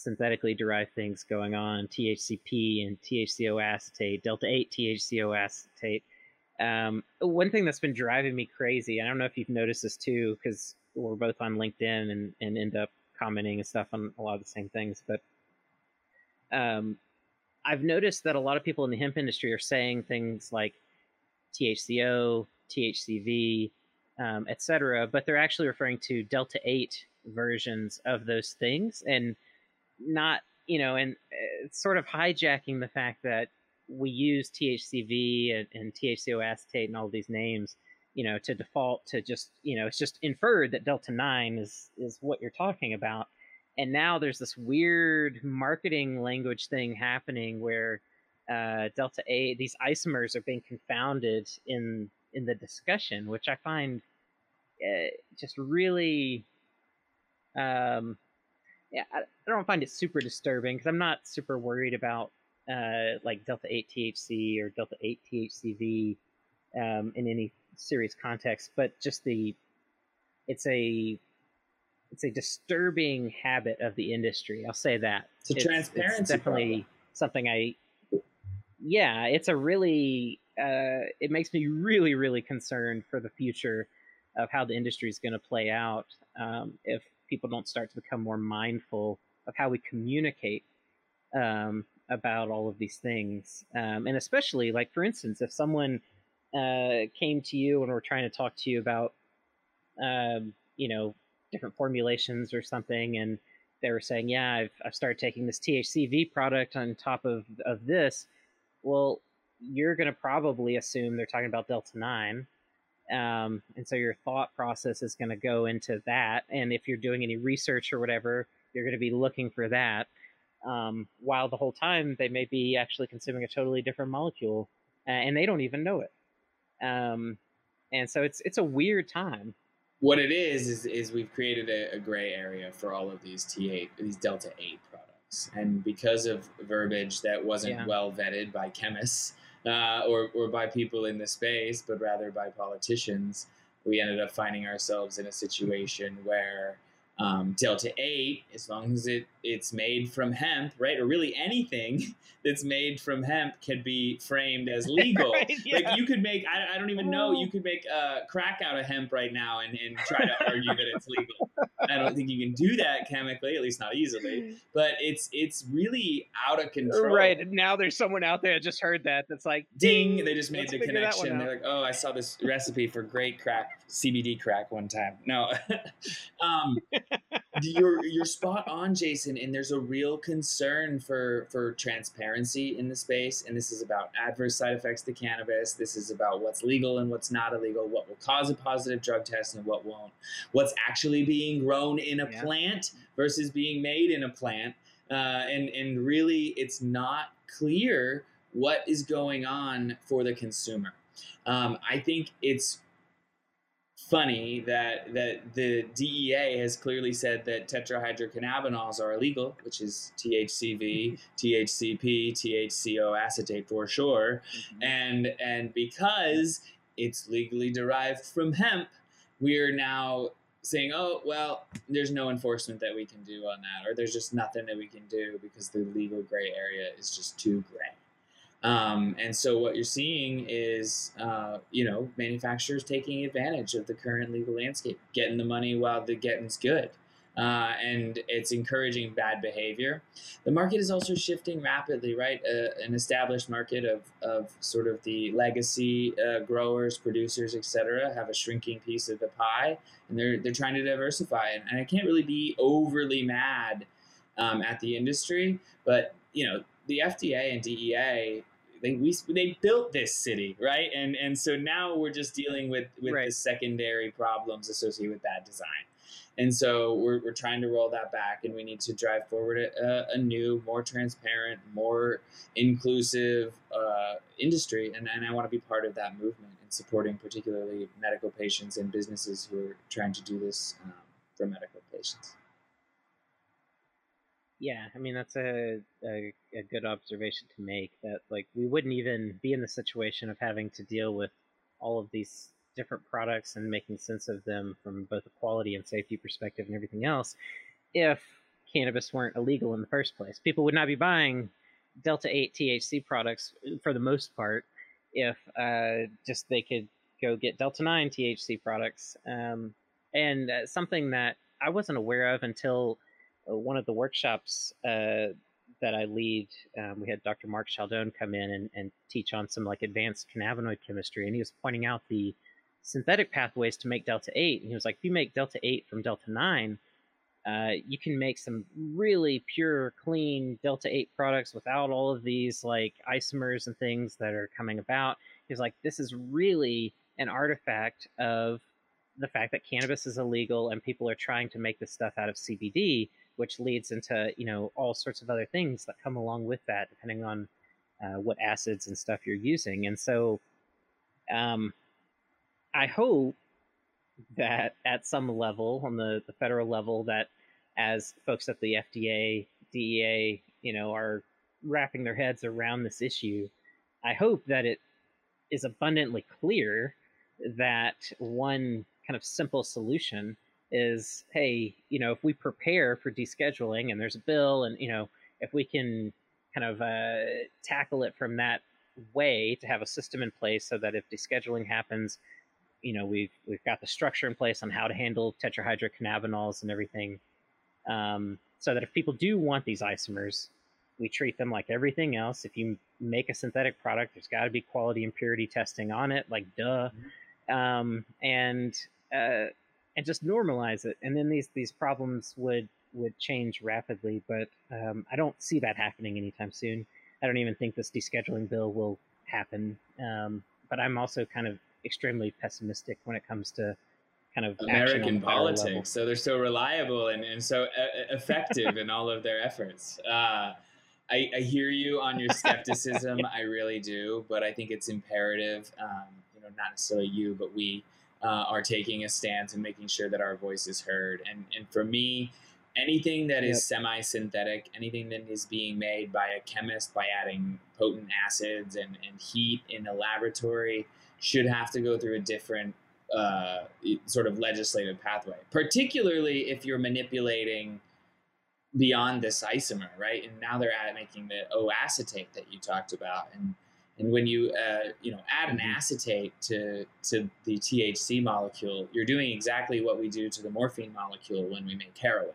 S1: synthetically derived things going on, THCP and THCO acetate, delta 8 THCO acetate. Um, one thing that's been driving me crazy, I don't know if you've noticed this too, because we're both on LinkedIn and, and end up commenting and stuff on a lot of the same things, but um, I've noticed that a lot of people in the hemp industry are saying things like THCO, THCV, um, etc., but they're actually referring to delta 8 versions of those things and not you know and uh, sort of hijacking the fact that we use THCV and, and THCO acetate and all these names, you know, to default to just you know it's just inferred that delta nine is is what you're talking about, and now there's this weird marketing language thing happening where uh, delta A these isomers are being confounded in in the discussion, which I find uh, just really um, yeah, I, I don't find it super disturbing because I'm not super worried about uh, like delta 8 THC or delta 8 THCV um, in any serious context, but just the it's a it's a disturbing habit of the industry. I'll say that.
S2: It's a it's, transparency.
S1: It's definitely problem. something I. Yeah, it's a really. Uh, it makes me really, really concerned for the future of how the industry is going to play out. Um, if people don't start to become more mindful of how we communicate um, about all of these things. Um, and especially, like, for instance, if someone uh, came to you and were trying to talk to you about, um, you know, different formulations or something, and they were saying, yeah, I've, I've started taking this THCV product on top of, of this. Well, you're going to probably assume they're talking about Delta 9 um, and so your thought process is going to go into that. And if you're doing any research or whatever, you're going to be looking for that. Um, while the whole time they may be actually consuming a totally different molecule, uh, and they don't even know it. Um, and so it's it's a weird time.
S2: What it is is is we've created a, a gray area for all of these T eight these delta eight products, and because of verbiage that wasn't yeah. well vetted by chemists, uh, or, or by people in the space, but rather by politicians, we ended up finding ourselves in a situation where um, delta 8 as long as it, it's made from hemp right? Or really anything that's made from hemp can be framed as legal. Right, yeah. like you could make I, I, don't even know you could make uh, crack out of hemp right now and, and try to argue that it's legal i don't think you can do that chemically at least not easily but it's it's really out of control
S1: right now there's someone out there that just heard that that's like
S2: ding they just made the connection they're like oh i saw this recipe for great crack cbd crack one time no um, you're you're spot on, Jason. And there's a real concern for for transparency in the space. And this is about adverse side effects to cannabis. This is about what's legal and what's not illegal. What will cause a positive drug test and what won't. What's actually being grown in a yeah. plant versus being made in a plant. Uh, and and really, it's not clear what is going on for the consumer. Um, I think it's funny that that the DEA has clearly said that tetrahydrocannabinols are illegal, which is THCV, THCP, THCO acetate for sure, mm-hmm. and and because it's legally derived from hemp, we are now saying, oh well, there's no enforcement that we can do on that, or there's just nothing that we can do because the legal gray area is just too gray. Um, and so what you're seeing is, uh, you know, manufacturers taking advantage of the current legal landscape, getting the money while the getting's good. Uh, and it's encouraging bad behavior. The market is also shifting rapidly, right? Uh, an established market of, of sort of the legacy uh, growers, producers, etc., have a shrinking piece of the pie, and they're they're trying to diversify. And, and I can't really be overly mad um, at the industry, but you know, the FDA and DEA they we they built this city, right? And and so now we're just dealing with with right. the secondary problems associated with bad design. And so we're, we're trying to roll that back, and we need to drive forward a, a new, more transparent, more inclusive, uh, industry, and, and I want to be part of that movement and supporting particularly medical patients and businesses who are trying to do this um, for medical patients.
S1: Yeah, I mean that's a, a, a good observation to make. That like we wouldn't even be in the situation of having to deal with all of these different products and making sense of them from both a quality and safety perspective and everything else if cannabis weren't illegal in the first place. People would not be buying Delta 8 THC products for the most part if uh, just they could go get Delta 9 THC products. Um, and uh, something that I wasn't aware of until uh, one of the workshops uh, that I lead, um, we had Dr. Mark Scialdone come in and, and teach on some like advanced cannabinoid chemistry, and he was pointing out the synthetic pathways to make delta 8 and he was like if you make delta 8 from delta 9 uh, you can make some really pure clean delta 8 products without all of these like isomers and things that are coming about he's like this is really an artifact of the fact that cannabis is illegal and people are trying to make this stuff out of cbd which leads into you know all sorts of other things that come along with that, depending on uh, what acids and stuff you're using. And so, um, I hope that at some level, on the, the federal level, that as folks at the FDA, DEA, you know, are wrapping their heads around this issue, I hope that it is abundantly clear that one kind of simple solution is hey you know if we prepare for descheduling and there's a bill and you know if we can kind of uh, tackle it from that way to have a system in place so that if descheduling happens you know we've we've got the structure in place on how to handle tetrahydrocannabinols and everything um, so that if people do want these isomers we treat them like everything else if you make a synthetic product there's got to be quality and purity testing on it like duh mm-hmm. um, and uh, and just normalize it, and then these these problems would would change rapidly. But um, I don't see that happening anytime soon. I don't even think this descheduling bill will happen. Um, but I'm also kind of extremely pessimistic when it comes to kind of
S2: American politics. So they're so reliable and, and so effective in all of their efforts. Uh, I, I, hear you on your skepticism. I really do, but I think it's imperative. Um, you know, not necessarily you, but we uh, are taking a stance and making sure that our voice is heard. And and for me, anything that is yep. semi-synthetic, anything that is being made by a chemist by adding potent acids and, and heat in a laboratory should have to go through a different uh, sort of legislative pathway, particularly if you're manipulating beyond this isomer, right? And now they're at making the O acetate that you talked about, and and when you uh, you know add an mm-hmm. acetate to to the THC molecule, you're doing exactly what we do to the morphine molecule when we make heroin.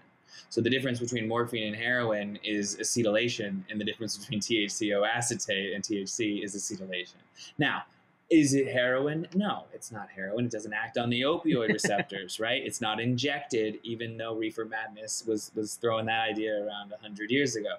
S2: So the difference between morphine and heroin is acetylation, and the difference between THCO acetate and THC is acetylation. Now, is it heroin? No, it's not heroin. It doesn't act on the opioid receptors, right? It's not injected, even though Reefer Madness was was throwing that idea around hundred years ago.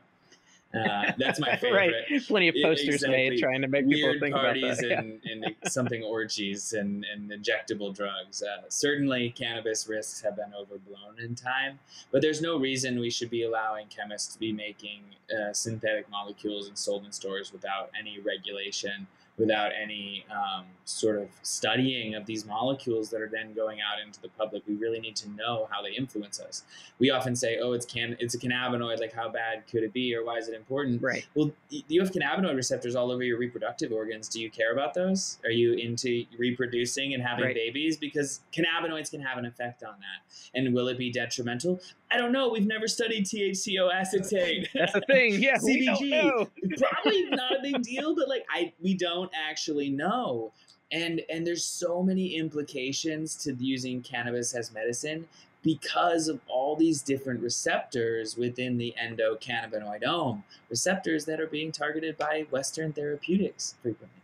S2: Uh, that's my favorite.
S1: right. Plenty of posters exactly. made trying to make
S2: Weird
S1: people think
S2: about
S1: that.
S2: and, and something orgies and, and injectable drugs. Uh, certainly, cannabis risks have been overblown in time, but there's no reason we should be allowing chemists to be making uh, synthetic molecules and sold in stores without any regulation without any um, sort of studying of these molecules that are then going out into the public. We really need to know how they influence us. We often say, "Oh, it's can it's a cannabinoid. Like, how bad could it be, or why is it important?"
S1: Right.
S2: Well, you have cannabinoid receptors all over your reproductive organs. Do you care about those? Are you into reproducing and having right. babies? Because cannabinoids can have an effect on that. And will it be detrimental? I don't know. We've never studied THCO acetate.
S1: That's the thing. Yeah,
S2: CBG. Probably not a big deal, but like I, we don't actually know. And and there's so many implications to using cannabis as medicine because of all these different receptors within the endocannabinoidome, receptors that are being targeted by Western therapeutics frequently.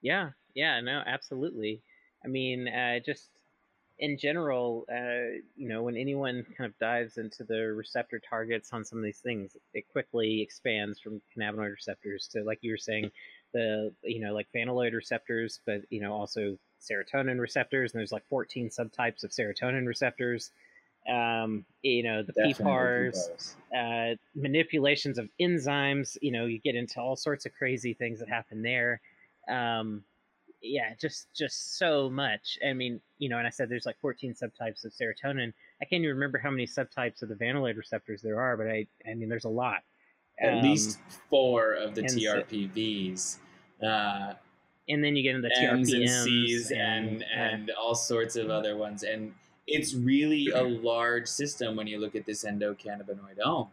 S1: Yeah, yeah, no, absolutely. I mean, uh, just in general, uh, you know, when anyone kind of dives into the receptor targets on some of these things, it quickly expands from cannabinoid receptors to, like you were saying, the you know like phenolketonuria receptors, but you know also serotonin receptors, and there's like 14 subtypes of serotonin receptors. um, you know, the PPARs, uh, manipulations of enzymes. You know, you get into all sorts of crazy things that happen there. Um, yeah, just just so much. I mean, you know, and I said there's like 14 subtypes of serotonin. I can't even remember how many subtypes of the vanilloid receptors there are, but I I mean, there's a lot.
S2: At
S1: Um,
S2: least four of the
S1: and so-
S2: TRPVs. Uh,
S1: and then you get into the
S2: M's and
S1: TRPMs
S2: C's and
S1: uh,
S2: and all sorts of other ones. And it's really a large system when you look at this endocannabinoid. endocannabinoidome.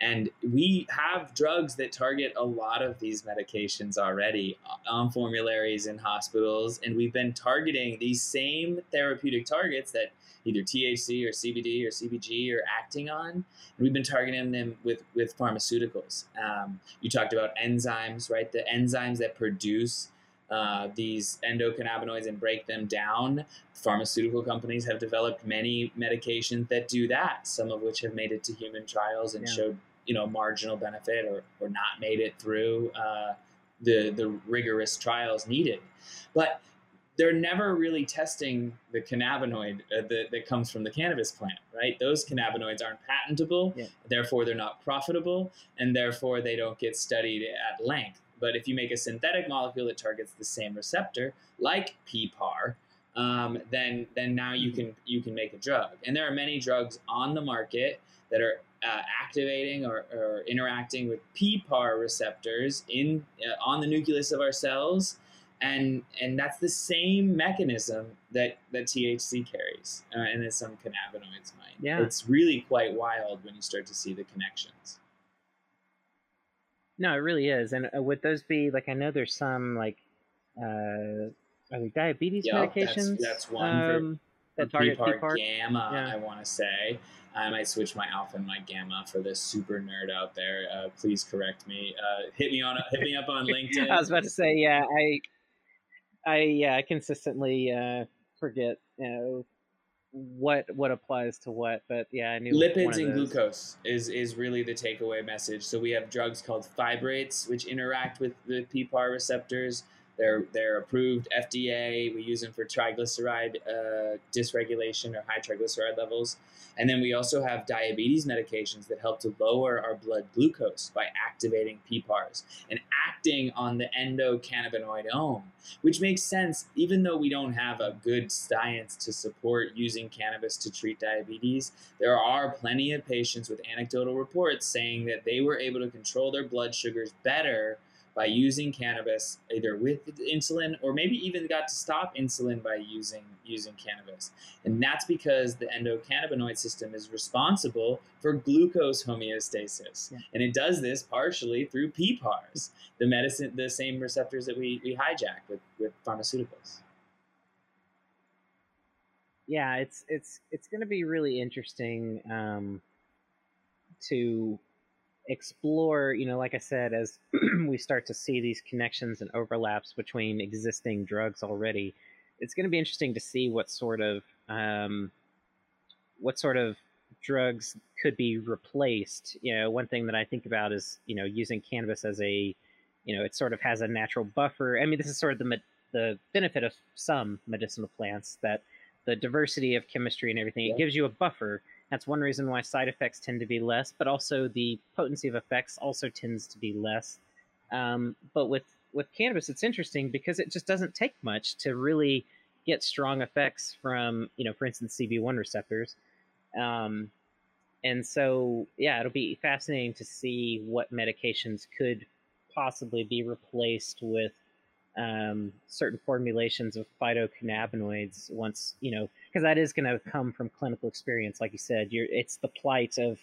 S2: And we have drugs that target a lot of these medications already on formularies in hospitals. And we've been targeting these same therapeutic targets that either THC or CBD or CBG are acting on. And we've been targeting them with, with pharmaceuticals. Um, you talked about enzymes, right? The enzymes that produce uh, these endocannabinoids and break them down. Pharmaceutical companies have developed many medications that do that, some of which have made it to human trials and
S1: Yeah.
S2: showed you know marginal benefit or, or not made it through uh, the the rigorous trials needed. But they're never really testing the cannabinoid uh, that, that comes from the cannabis plant, right? Those cannabinoids aren't patentable,
S1: Yeah.
S2: therefore they're not profitable, and therefore they don't get studied at length. But if you make a synthetic molecule that targets the same receptor, like PPAR, um, then then now you can you can make a drug. And there are many drugs on the market that are uh, activating or, or interacting with PPAR receptors in uh, on the nucleus of our cells, and and that's the same mechanism that that THC carries, uh, and that some cannabinoids might.
S1: Yeah.
S2: it's really quite wild when you start to see the connections.
S1: No, it really is. And uh, would those be like? I know there's some like, uh, are they diabetes
S2: Yep,
S1: medications?
S2: that's one for-
S1: um, that target
S2: PPAR,
S1: PPAR.
S2: gamma,
S1: Yeah.
S2: I want to say. I might switch my alpha and my gamma for this super nerd out there. Uh, please correct me. Uh, hit me on hit me up on LinkedIn.
S1: I was about to say, yeah, I, I yeah, I consistently uh, forget, you know, what what applies to what, but yeah, I knew
S2: Lipids and glucose is is really the takeaway message. So we have drugs called fibrates, which interact with the PPAR receptors. They're they're approved FDA. We use them for triglyceride uh, dysregulation or high triglyceride levels, and then we also have diabetes medications that help to lower our blood glucose by activating PPARs and acting on the endocannabinoidome, which makes sense even though we don't have a good science to support using cannabis to treat diabetes there are plenty of patients with anecdotal reports saying that they were able to control their blood sugars better by using cannabis either with insulin or maybe even got to stop insulin by using using cannabis. And that's because the endocannabinoid system is responsible for glucose homeostasis.
S1: Yeah.
S2: and it does this partially through PPARs the medicine the same receptors that we, we hijack with, with pharmaceuticals.
S1: Yeah, it's it's it's going to be really interesting um, to explore. You know, like I said, as we start to see these connections and overlaps between existing drugs already, it's going to be interesting to see what sort of um, what sort of drugs could be replaced. You know, one thing that I think about is you know using cannabis as a you know it sort of has a natural buffer. I mean, this is sort of the the benefit of some medicinal plants that the diversity of chemistry and everything
S2: Yeah.
S1: it gives you a buffer. That's one reason why side effects tend to be less, but also the potency of effects also tends to be less. Um, but with with cannabis, it's interesting because it just doesn't take much to really get strong effects from, you know, for instance, CB1 receptors. Um, and so, yeah, it'll be fascinating to see what medications could possibly be replaced with um, certain formulations of phytocannabinoids once, you know, because that is going to come from clinical experience. Like you said, you're, it's the plight of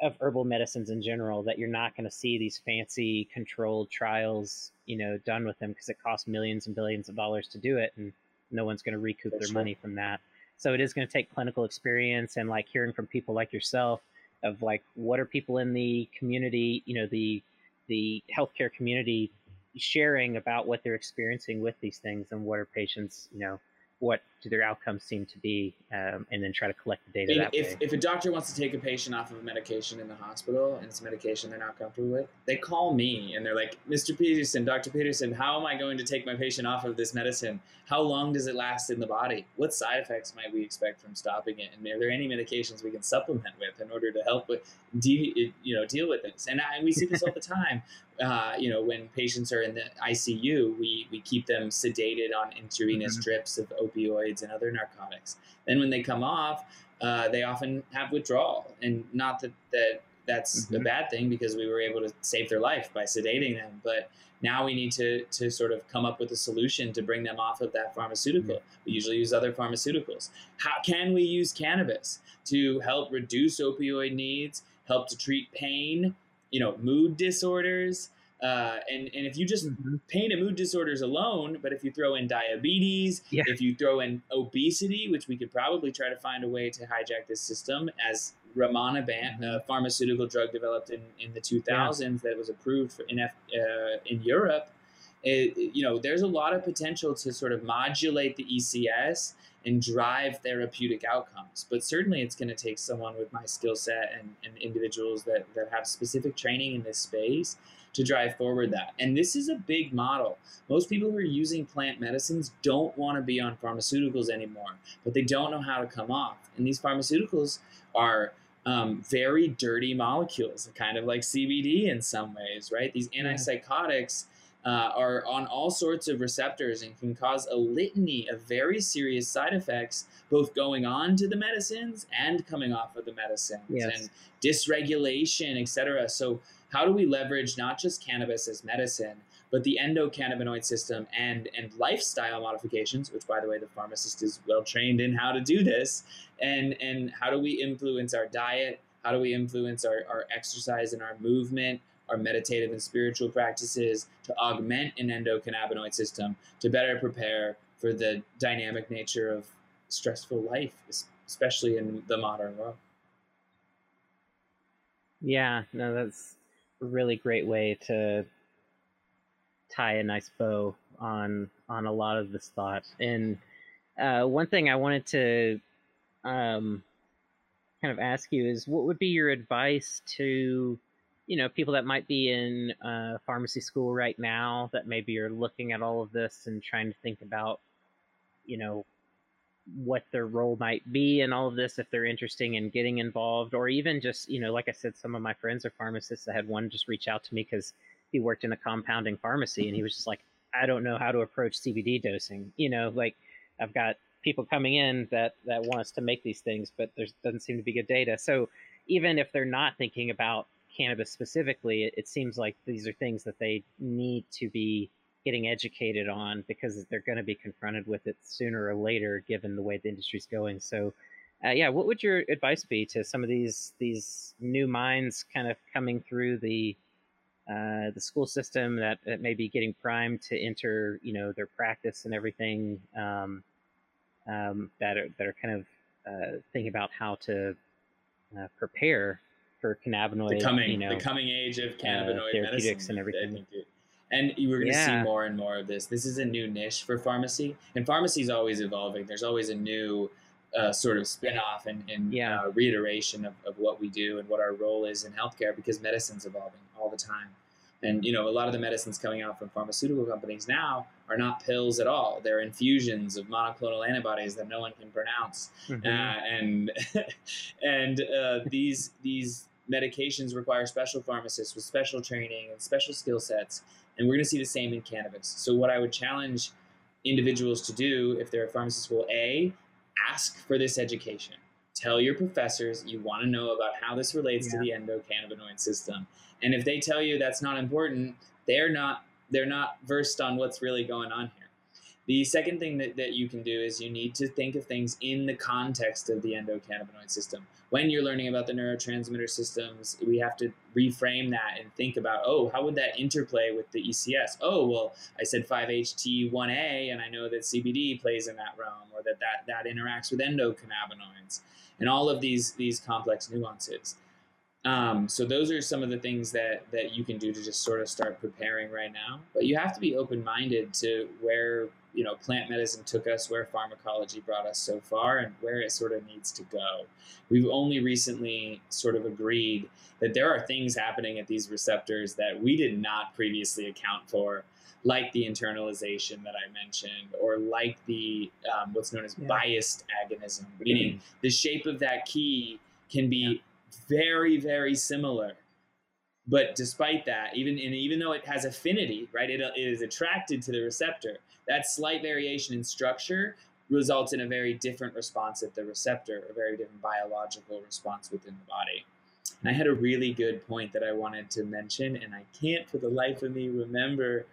S1: of herbal medicines in general that you're not going to see these fancy controlled trials, you know, done with them because it costs millions and billions of dollars to do it, and no one's going to recoup
S2: That's
S1: their money from that. So it is going to take clinical experience and like hearing from people like yourself of like what are people in the community, you know, the the healthcare community sharing about what they're experiencing with these things and what are patients, you know, what do their outcomes seem to be, um, and then try to collect the data that
S2: if,
S1: way.
S2: if a doctor wants to take a patient off of a medication in the hospital and it's a medication they're not comfortable with, they call me and they're like, Mr. Peterson, Dr. Peterson, how am I going to take my patient off of this medicine? How long does it last in the body? What side effects might we expect from stopping it? And are there any medications we can supplement with in order to help with, de- you know, deal with this? And, I, we see this all the time. Uh, you know, when patients are in the ICU, we, we keep them sedated on intravenous
S1: Mhm.
S2: drips of opioids and other narcotics. Then when they come off, uh, they often have withdrawal, and not that that that's a
S1: Mhm.
S2: bad thing because we were able to save their life by sedating them. But now we need to to sort of come up with a solution to bring them off of that pharmaceutical. We usually use other pharmaceuticals. How can we use cannabis to help reduce opioid needs, help to treat pain, you know, mood disorders? Uh, and, and if you just
S1: Mhm.
S2: pain and mood disorders alone, but if you throw in diabetes,
S1: Yeah.
S2: if you throw in obesity, which we could probably try to find a way to hijack this system, as Rimonabant, a pharmaceutical drug developed in, in the 2000s that was approved for in, F, uh, in Europe, it, you know, there's a lot of potential to sort of modulate the ECS and drive therapeutic outcomes. But certainly it's going to take someone with my skill set and, and individuals that, that have specific training in this space to drive forward that. And this is a big model. Most people who are using plant medicines don't want to be on pharmaceuticals anymore, but they don't know how to come off. And these pharmaceuticals are um, very dirty molecules, kind of like CBD in some ways, right? These antipsychotics uh, are on all sorts of receptors and can cause a litany of very serious side effects, both going on to the medicines and coming off of the medicines,
S1: Yes.
S2: and dysregulation, etc. So, how do we leverage not just cannabis as medicine, but the endocannabinoid system and and lifestyle modifications, which, by the way, the pharmacist is well trained in how to do this, and and how do we influence our diet? How do we influence our, our exercise and our movement? our meditative and spiritual practices to augment an endocannabinoid system to better prepare for the dynamic nature of stressful life, especially in the modern world.
S1: Yeah, no, that's really great way to tie a nice bow on on a lot of this thought. And uh, one thing I wanted to um, kind of ask you is, what would be your advice to you know people that might be in uh, pharmacy school right now that maybe are looking at all of this and trying to think about you know what their role might be in all of this if they're interested in getting involved or even just you know like i said some of my friends are pharmacists. I had one just reach out to me because he worked in a compounding pharmacy and he was just like i don't know how to approach cbd dosing. You know like i've got people coming in that that want us to make these things but there doesn't seem to be good data. So even if they're not thinking about cannabis specifically it, it seems like these are things that they need to be getting educated on because they're going to be confronted with it sooner or later given the way the industry's going so uh, yeah what would your advice be to some of these these new minds kind of coming through the uh, the school system that, that may be getting primed to enter you know their practice and everything um, um, that are that are kind of uh, thinking about how to uh, prepare for cannabinoid
S2: The coming,
S1: you know
S2: the coming age of cannabinoid
S1: therapeutics
S2: medicine,
S1: and everything.
S2: It- and we're going to
S1: Yeah.
S2: see more and more of this. This is a new niche for pharmacy, and pharmacy is always evolving. There's always a new uh, sort of spin-off and, and
S1: Yeah.
S2: uh, reiteration of, of what we do and what our role is in healthcare because medicine's evolving all the time. And you know, a lot of the medicines coming out from pharmaceutical companies now are not pills at all. They're infusions of monoclonal antibodies that no one can pronounce
S1: Mhm.
S2: uh, and and uh, these these medications require special pharmacists with special training and special skill sets and we're going to see the same in cannabis. So what i would challenge individuals to do if they're at pharmacy school a ask for this education. Tell your professors you want to know about how this relates to the endocannabinoid system. And if they tell you that's not important they're not they're not versed on what's really going on here. The second thing that, that you can do is you need to think of things in the context of the endocannabinoid system. When you're learning about the neurotransmitter systems, we have to reframe that and think about, oh, how would that interplay with the ECS? Oh, well, I said 5-HT1A, and I know that CBD plays in that realm, or that that, that interacts with endocannabinoids, and all of these these complex nuances. Um, so those are some of the things that that you can do to just sort of start preparing right now. But you have to be open minded to where you know plant medicine took us, where pharmacology brought us so far, and where it sort of needs to go. We've only recently sort of agreed that there are things happening at these receptors that we did not previously account for like the internalization that I mentioned, or like the um, what's known as yeah. biased agonism, meaning the shape of that key can be yeah very, very similar. But despite that, even and even though it has affinity, right, it, it is attracted to the receptor. That slight variation in structure results in a very different response at the receptor, a very different biological response within the body. And I had a really good point that I wanted to mention, and I can't for the life of me remember.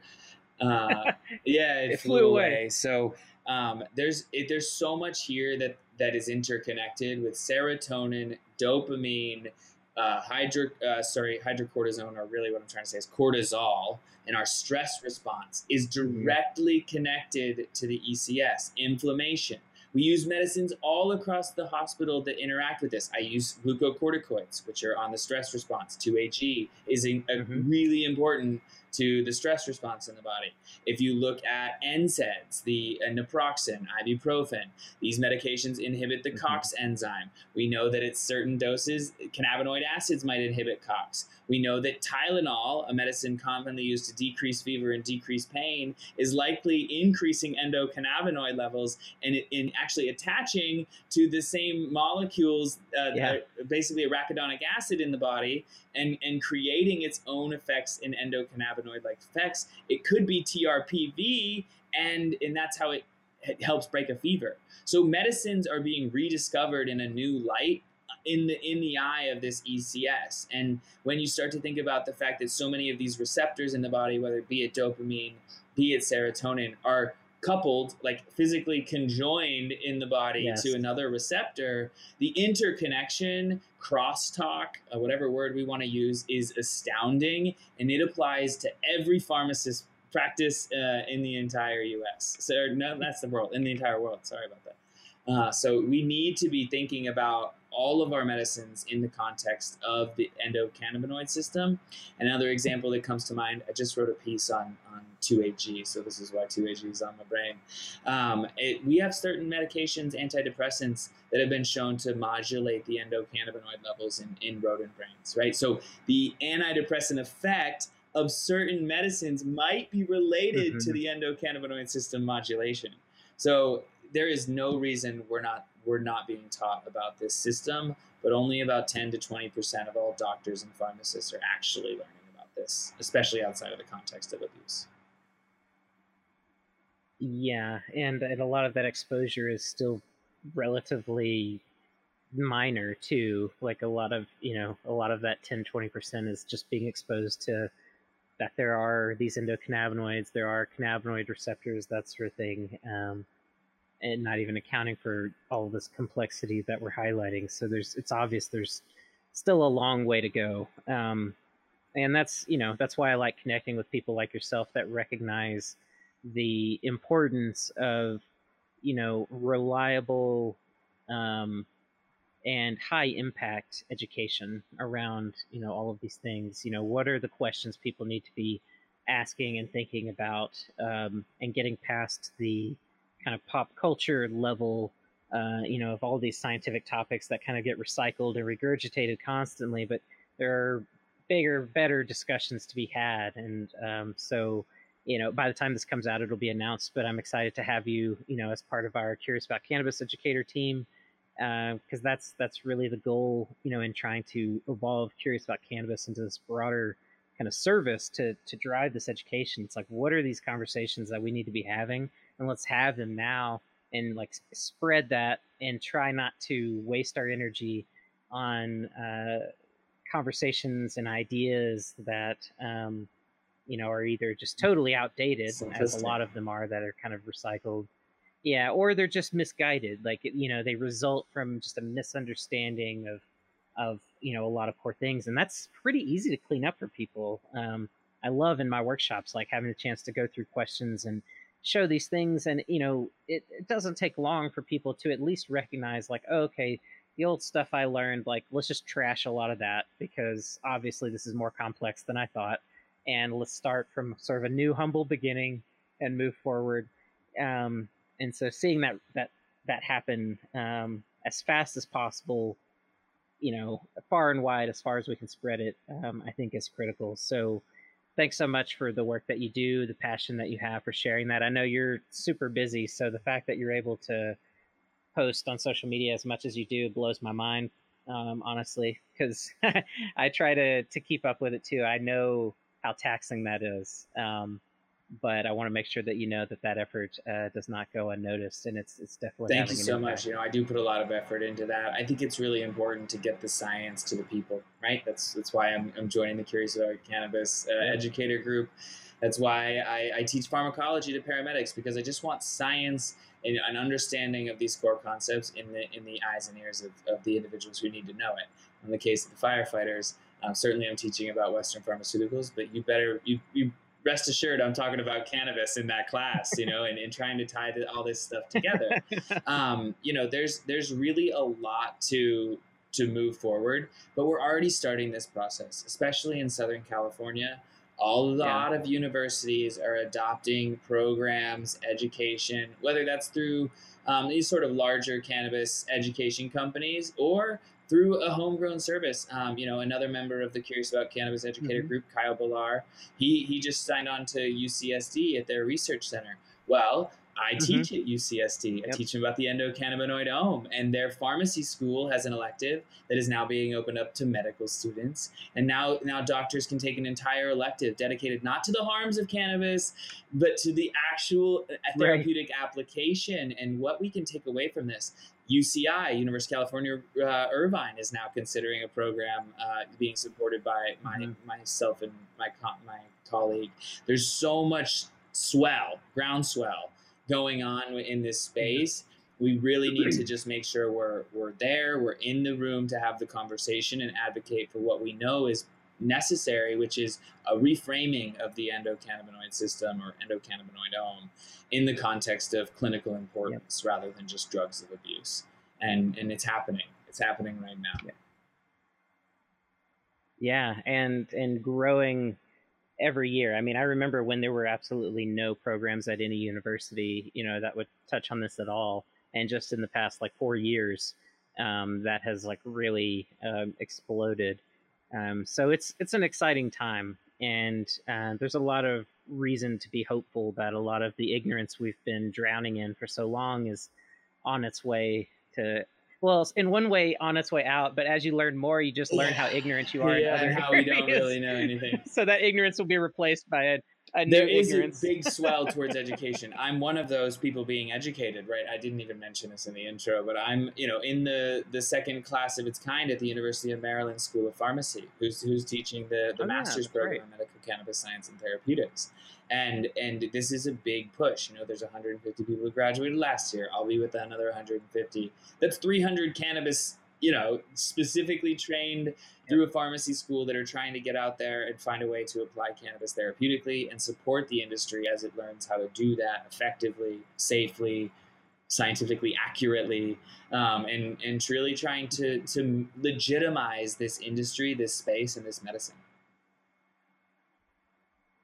S2: Uh, yeah, it,
S1: it flew, flew away. away.
S2: So um, there's it, there's so much here that that is interconnected with serotonin, dopamine, uh, hydro, uh, sorry, hydrocortisone, or really what I'm trying to say is cortisol, and our stress response is mm-hmm. directly connected to the ECS, inflammation. We use medicines all across the hospital that interact with this. I use glucocorticoids, which are on the stress response. 2AG is a, a mm-hmm. really important to the stress response in the body. If you look at NSAIDs, the uh, naproxen, ibuprofen, these medications inhibit the mm-hmm. COX enzyme. We know that at certain doses, cannabinoid acids might inhibit COX. We know that Tylenol, a medicine commonly used to decrease fever and decrease pain, is likely increasing endocannabinoid levels and in actually attaching to the same molecules, uh, yeah. basically arachidonic acid in the body, and, and creating its own effects in endocannabinoid like effects. It could be TRPV, and, and that's how it helps break a fever. So medicines are being rediscovered in a new light uh, in the in the eye of this ECS. And when you start to think about the fact that so many of these receptors in the body, whether it be it dopamine, be it serotonin, are coupled, like physically conjoined in the body yes. to another receptor, the interconnection, crosstalk, uh, whatever word we want to use, is astounding, and it applies to every pharmacist practice uh, in the entire U.S. So no, that's the world in the entire world. Sorry about that. Uh, so we need to be thinking about all of our medicines in the context of the endocannabinoid system. Another example that comes to mind, I just wrote a piece on, on 2AG, so this is why 2AG is on my brain. Um, it, we have certain medications, antidepressants, that have been shown to modulate the endocannabinoid levels in, in rodent brains, right? So the antidepressant effect of certain medicines might be related mm-hmm. to the endocannabinoid system modulation. So there is no reason we're not we're not being taught about this system, but only about 10 to 20% of all doctors and pharmacists are actually learning about this, especially outside of the context of abuse.
S1: Yeah, and, and a lot of that exposure is still relatively minor too. Like a lot of, you know, a lot of that 10 20% is just being exposed to that there are these endocannabinoids, there are cannabinoid receptors, that sort of thing. Um, and not even accounting for all this complexity that we're highlighting. So there's it's obvious there's still a long way to go. Um, and that's you know that's why I like connecting with people like yourself that recognize the importance of you know reliable um, and high impact education around you know all of these things. You know what are the questions people need to be asking and thinking about um, and getting past the kind of pop culture level, uh, you know, of all these scientific topics that kind of get recycled and regurgitated constantly. But there are bigger, better discussions to be had, and um, so you know, by the time this comes out, it'll be announced. But I'm excited to have you, you know, as part of our Curious About Cannabis educator team, because uh, that's that's really the goal, you know, in trying to evolve Curious About Cannabis into this broader kind of service to to drive this education. It's like, what are these conversations that we need to be having? And let's have them now and like spread that and try not to waste our energy on uh, conversations and ideas that um, you know are either just totally outdated as a lot of them are that are kind of recycled. Yeah or they're just misguided. Like you know they result from just a misunderstanding of of you know a lot of core things and that's pretty easy to clean up for people. Um, i love in my workshops like having a chance to go through questions and show these things and you know it, it doesn't take long for people to at least recognize like oh, okay the old stuff I learned, like let's just trash a lot of that because obviously this is more complex than I thought, and let's start from sort of a new humble beginning and move forward. Um, and so seeing that that that happen um, as fast as possible, you know, far and wide as far as we can spread it, um, I think is critical. So thanks so much for the work that you do, the passion that you have for sharing that. I know you're super busy, so the fact that you're able to post on social media as much as you do blows my mind, um, honestly, because I try to to keep up with it too. I know how taxing that is. Um, but I want to make sure that you know that that effort uh, does not go unnoticed, and it's it's definitely.
S2: Thank you so much. You know, I do put a lot of effort into that. I think it's really important to get the science to the people, right? That's that's why I'm, I'm joining the Curious About Cannabis uh, educator group. That's why I, I teach pharmacology to paramedics because I just want science and an understanding of these core concepts in the in the eyes and ears of, of the individuals who need to know it. In the case of the firefighters, uh, certainly I'm teaching about Western pharmaceuticals, but you better you you rest assured i'm talking about cannabis in that class you know and, and trying to tie the, all this stuff together um, you know there's there's really a lot to to move forward but we're already starting this process especially in southern california a lot yeah. of universities are adopting programs education whether that's through um, these sort of larger cannabis education companies or through a homegrown service. Um, you know, another member of the Curious About Cannabis Educator mm-hmm. Group, Kyle Boyar, he he just signed on to UCSD at their research center. Well, I mm-hmm. teach at UCSD. I yep. teach them about the endocannabinoid endocannabinoidome, and their pharmacy school has an elective that is now being opened up to medical students. And now, now doctors can take an entire elective dedicated not to the harms of cannabis, but to the actual uh, therapeutic right. application and what we can take away from this. UCI, University of California uh, Irvine, is now considering a program uh, being supported by my, mm-hmm. myself and my my colleague. There's so much swell, groundswell going on in this mm-hmm. space. We really need to just make sure we're we're there, we're in the room to have the conversation and advocate for what we know is necessary, which is a reframing of the endocannabinoid system or endocannabinoidome in the context of clinical importance rather than just drugs of abuse. And and it's happening. It's happening right now.
S1: Yeah. yeah, and and growing every year. I mean, I remember when there were absolutely no programs at any university, you know, that would touch on this at all. And just in the past like four years, um, that has like really um, exploded. Um, so it's it's an exciting time, and uh, there's a lot of reason to be hopeful that a lot of the ignorance we've been drowning in for so long is on its way to well, in one way, on its way out. But as you learn more, you just learn how ignorant you are.
S2: Yeah, how areas. we don't really know anything.
S1: so that ignorance will be replaced by a, a
S2: there is
S1: ignorance.
S2: a big swell towards education. I'm one of those people being educated, right? I didn't even mention this in the intro, but I'm, you know, in the the second class of its kind at the University of Maryland School of Pharmacy, who's who's teaching the the oh, master's yeah, program in medical cannabis science and therapeutics and and this is a big push you know there's 150 people who graduated last year i'll be with another 150 that's 300 cannabis you know specifically trained through a pharmacy school that are trying to get out there and find a way to apply cannabis therapeutically and support the industry as it learns how to do that effectively safely scientifically accurately um, and and truly trying to to legitimize this industry this space and this medicine.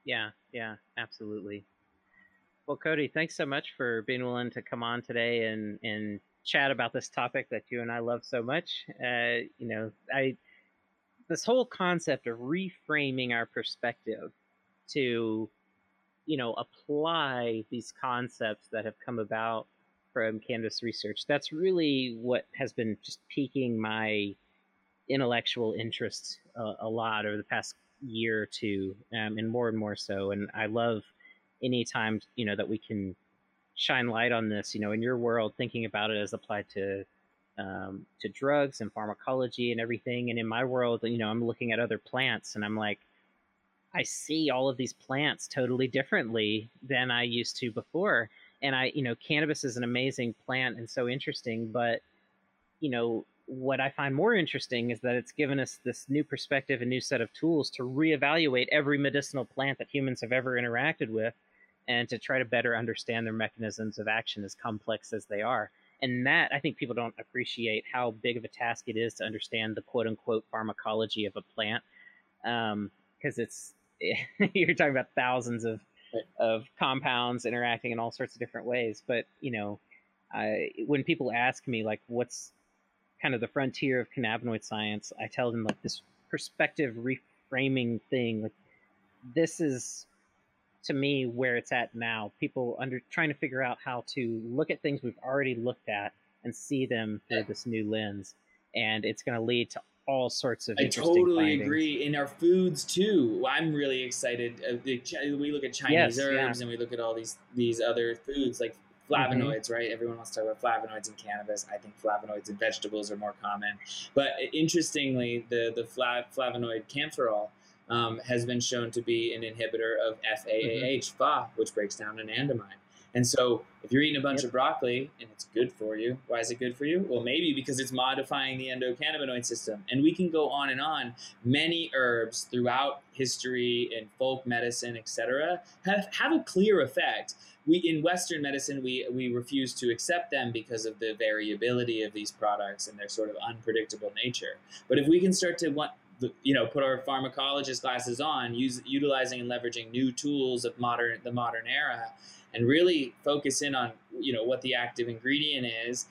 S1: Yeah, yeah, absolutely. Well, Codi, thanks so much for being willing to come on today and and chat about this topic that you and I love so much. Uh, you know, I this whole concept of reframing our perspective to, you know, apply these concepts that have come about from cannabis research. That's really what has been just piquing my intellectual interest uh, a lot over the past year or two, um, and more and more so. And I love any time you know that we can shine light on this. You know, in your world, thinking about it as applied to um, to drugs and pharmacology and everything. And in my world, you know, I'm looking at other plants, and I'm like, I see all of these plants totally differently than I used to before. And I, you know, cannabis is an amazing plant and so interesting, but you know, what I find more interesting is that it's given us this new perspective, a new set of tools to reevaluate every medicinal plant that humans have ever interacted with and to try to better understand their mechanisms of action as complex as they are. and that I think people don't appreciate how big of a task it is to understand the quote unquote pharmacology of a plant, because um, it's you're talking about thousands of of compounds interacting in all sorts of different ways. But you know, I, when people ask me like, what's kind of the frontier of cannabinoid science, I tell them like this perspective reframing thing. Like this is to me where it's at now. People under trying to figure out how to look at things we've already looked at and see them through this new lens, and it's going to lead to all sorts of. I
S2: totally
S1: findings.
S2: agree. In our foods too, I'm really excited. Uh, we look at Chinese yes, herbs yeah. and we look at all these these other foods like. Flavonoids, mm-hmm. right? Everyone wants to talk about flavonoids in cannabis. I think flavonoids in vegetables are more common. But interestingly, the the flav- flavonoid kaempferol um, has been shown to be an inhibitor of FAAH, mm-hmm. FA, which breaks down anandamide. And so, if you're eating a bunch yep. of broccoli and it's good for you, why is it good for you? Well, maybe because it's modifying the endocannabinoid system. And we can go on and on. Many herbs throughout history and folk medicine, etc., have, have a clear effect. We in Western medicine, we we refuse to accept them because of the variability of these products and their sort of unpredictable nature. But if we can start to want you know put our pharmacologist glasses on use, utilizing and leveraging new tools of modern the modern era and really focus in on you know what the active ingredient is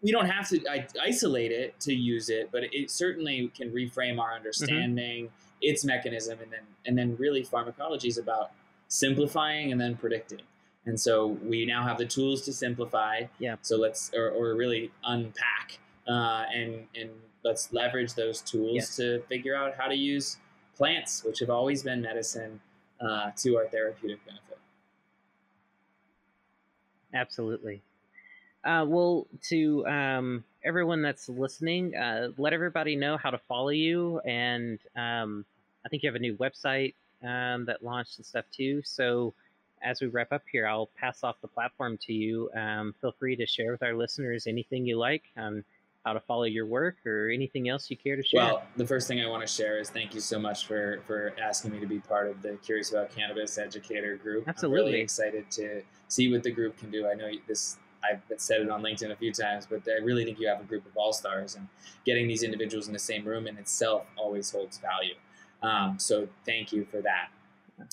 S2: we don't have to isolate it to use it but it certainly can reframe our understanding mm-hmm. its mechanism and then and then really pharmacology is about simplifying and then predicting and so we now have the tools to simplify
S1: yeah
S2: so let's or, or really unpack uh, and and let's leverage those tools yes. to figure out how to use plants which have always been medicine uh, to our therapeutic benefit
S1: Absolutely. Uh, well, to um, everyone that's listening, uh, let everybody know how to follow you. And um, I think you have a new website um, that launched and stuff too. So as we wrap up here, I'll pass off the platform to you. Um, feel free to share with our listeners anything you like on how to follow your work or anything else you care to share.
S2: Well, the first thing I want to share is thank you so much for for asking me to be part of the Curious About Cannabis Educator group.
S1: Absolutely.
S2: I'm really excited to see what the group can do. I know this I've said it on LinkedIn a few times, but I really think you have a group of all stars, and getting these individuals in the same room in itself always holds value. Um, so thank you for that.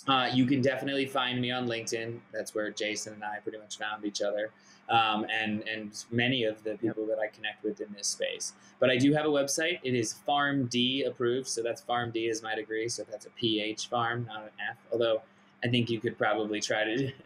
S2: Uh, you can definitely find me on LinkedIn. That's where Jason and I pretty much found each other um, and and many of the people that I connect with in this space. But I do have a website. It is PharmD approved, so that's PharmD is my degree, so that's a PH Farm, not an F. Although I think you could probably try to.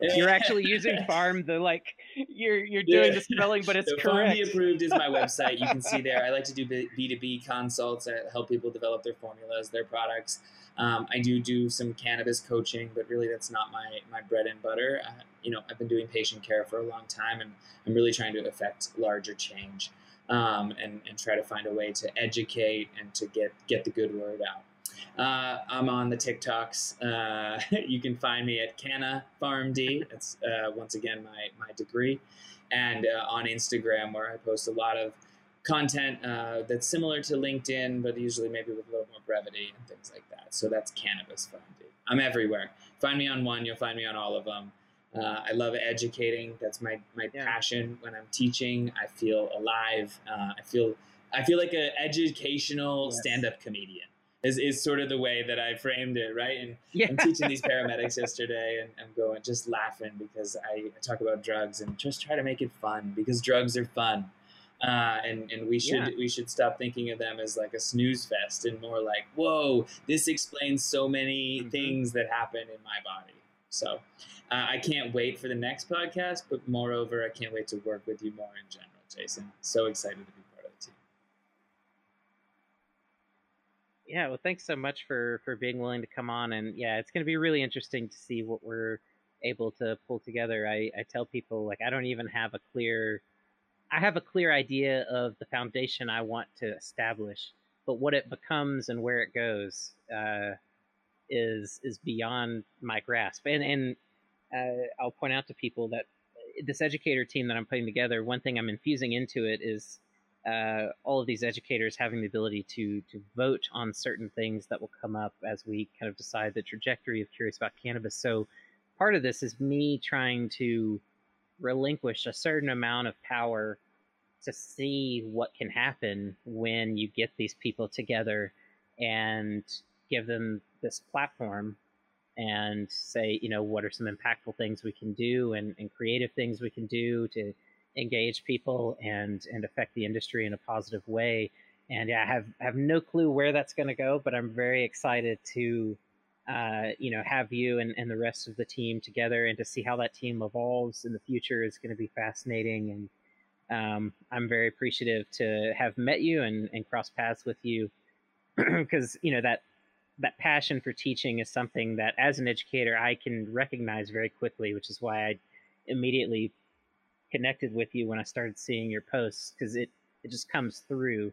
S1: you're actually using farm the like you're you're doing yeah. the spelling but it's so correct
S2: PharmD approved is my website you can see there i like to do b2b consults i help people develop their formulas their products um, I do do some cannabis coaching, but really that's not my, my bread and butter. Uh, you know, I've been doing patient care for a long time, and I'm really trying to affect larger change um, and, and try to find a way to educate and to get get the good word out. Uh, I'm on the TikToks. Uh, you can find me at Canna PharmD. That's uh, once again my my degree, and uh, on Instagram where I post a lot of content uh, that's similar to LinkedIn, but usually maybe with a little more brevity and things like that. So that's Cannabis Fun I'm everywhere. Find me on one, you'll find me on all of them. Uh, I love educating. That's my my yeah. passion. When I'm teaching, I feel alive. Uh, I feel I feel like an educational yes. stand-up comedian. Is, is sort of the way that I framed it, right? And yeah. I'm teaching these paramedics yesterday, and I'm going just laughing because I, I talk about drugs and just try to make it fun because drugs are fun uh, and and we should yeah. we should stop thinking of them as like a snooze fest and more like whoa this explains so many mm-hmm. things that happen in my body so uh, i can't wait for the next podcast but moreover i can't wait to work with you more in general jason so excited to be part of the team
S1: yeah well thanks so much for for being willing to come on and yeah it's going to be really interesting to see what we're able to pull together i i tell people like i don't even have a clear I have a clear idea of the foundation I want to establish, but what it becomes and where it goes uh, is is beyond my grasp. And and uh, I'll point out to people that this educator team that I'm putting together, one thing I'm infusing into it is uh, all of these educators having the ability to to vote on certain things that will come up as we kind of decide the trajectory of Curious About Cannabis. So part of this is me trying to relinquish a certain amount of power to see what can happen when you get these people together and give them this platform and say, you know, what are some impactful things we can do and, and creative things we can do to engage people and and affect the industry in a positive way. And yeah, I have have no clue where that's going to go, but I'm very excited to uh, you know have you and, and the rest of the team together and to see how that team evolves in the future is going to be fascinating and um, I'm very appreciative to have met you and, and cross paths with you because you know that that passion for teaching is something that as an educator I can recognize very quickly, which is why I immediately connected with you when I started seeing your posts because it it just comes through.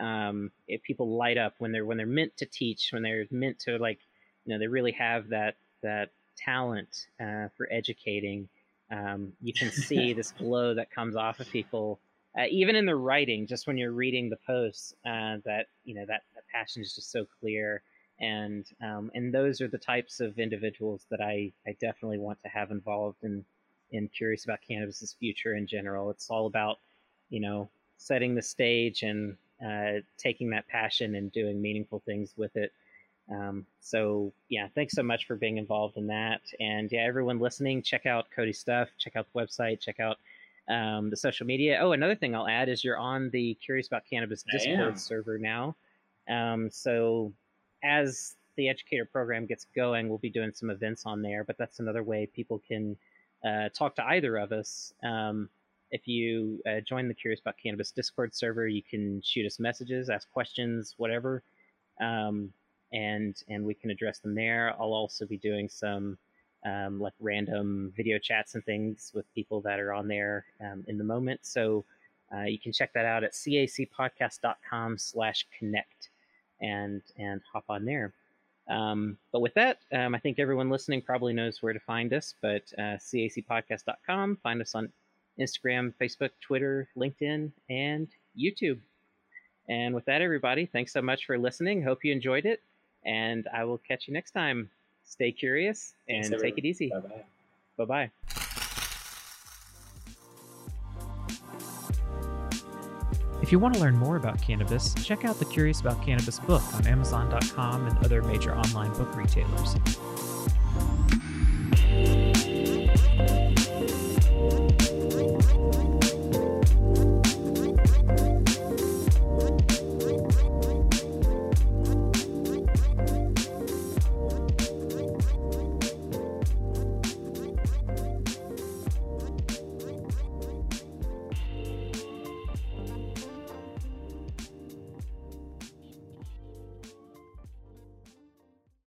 S1: Um, it, people light up when they're when they're meant to teach, when they're meant to like, you know, they really have that that talent uh, for educating. Um, you can see this glow that comes off of people, uh, even in the writing. Just when you're reading the posts, uh, that you know that, that passion is just so clear and um, and those are the types of individuals that I, I definitely want to have involved in in curious about cannabis's future in general. It's all about you know setting the stage and uh, taking that passion and doing meaningful things with it. Um, so yeah, thanks so much for being involved in that. And yeah, everyone listening, check out Codi's stuff, check out the website, check out um, the social media. Oh, another thing I'll add is you're on the Curious About Cannabis Discord server now. Um, so as the educator program gets going, we'll be doing some events on there. But that's another way people can uh, talk to either of us. Um, if you uh, join the Curious About Cannabis Discord server, you can shoot us messages, ask questions, whatever, um, and and we can address them there. I'll also be doing some um, like random video chats and things with people that are on there um, in the moment. So uh, you can check that out at cacpodcast.com/connect and and hop on there. Um, but with that, um, I think everyone listening probably knows where to find us. But uh, cacpodcast.com. Find us on Instagram, Facebook, Twitter, LinkedIn, and YouTube. And with that, everybody, thanks so much for listening. Hope you enjoyed it, and I will catch you next time. Stay curious and thanks, take it easy. Bye bye.
S4: If you want to learn more about cannabis, check out the Curious About Cannabis book on Amazon.com and other major online book retailers.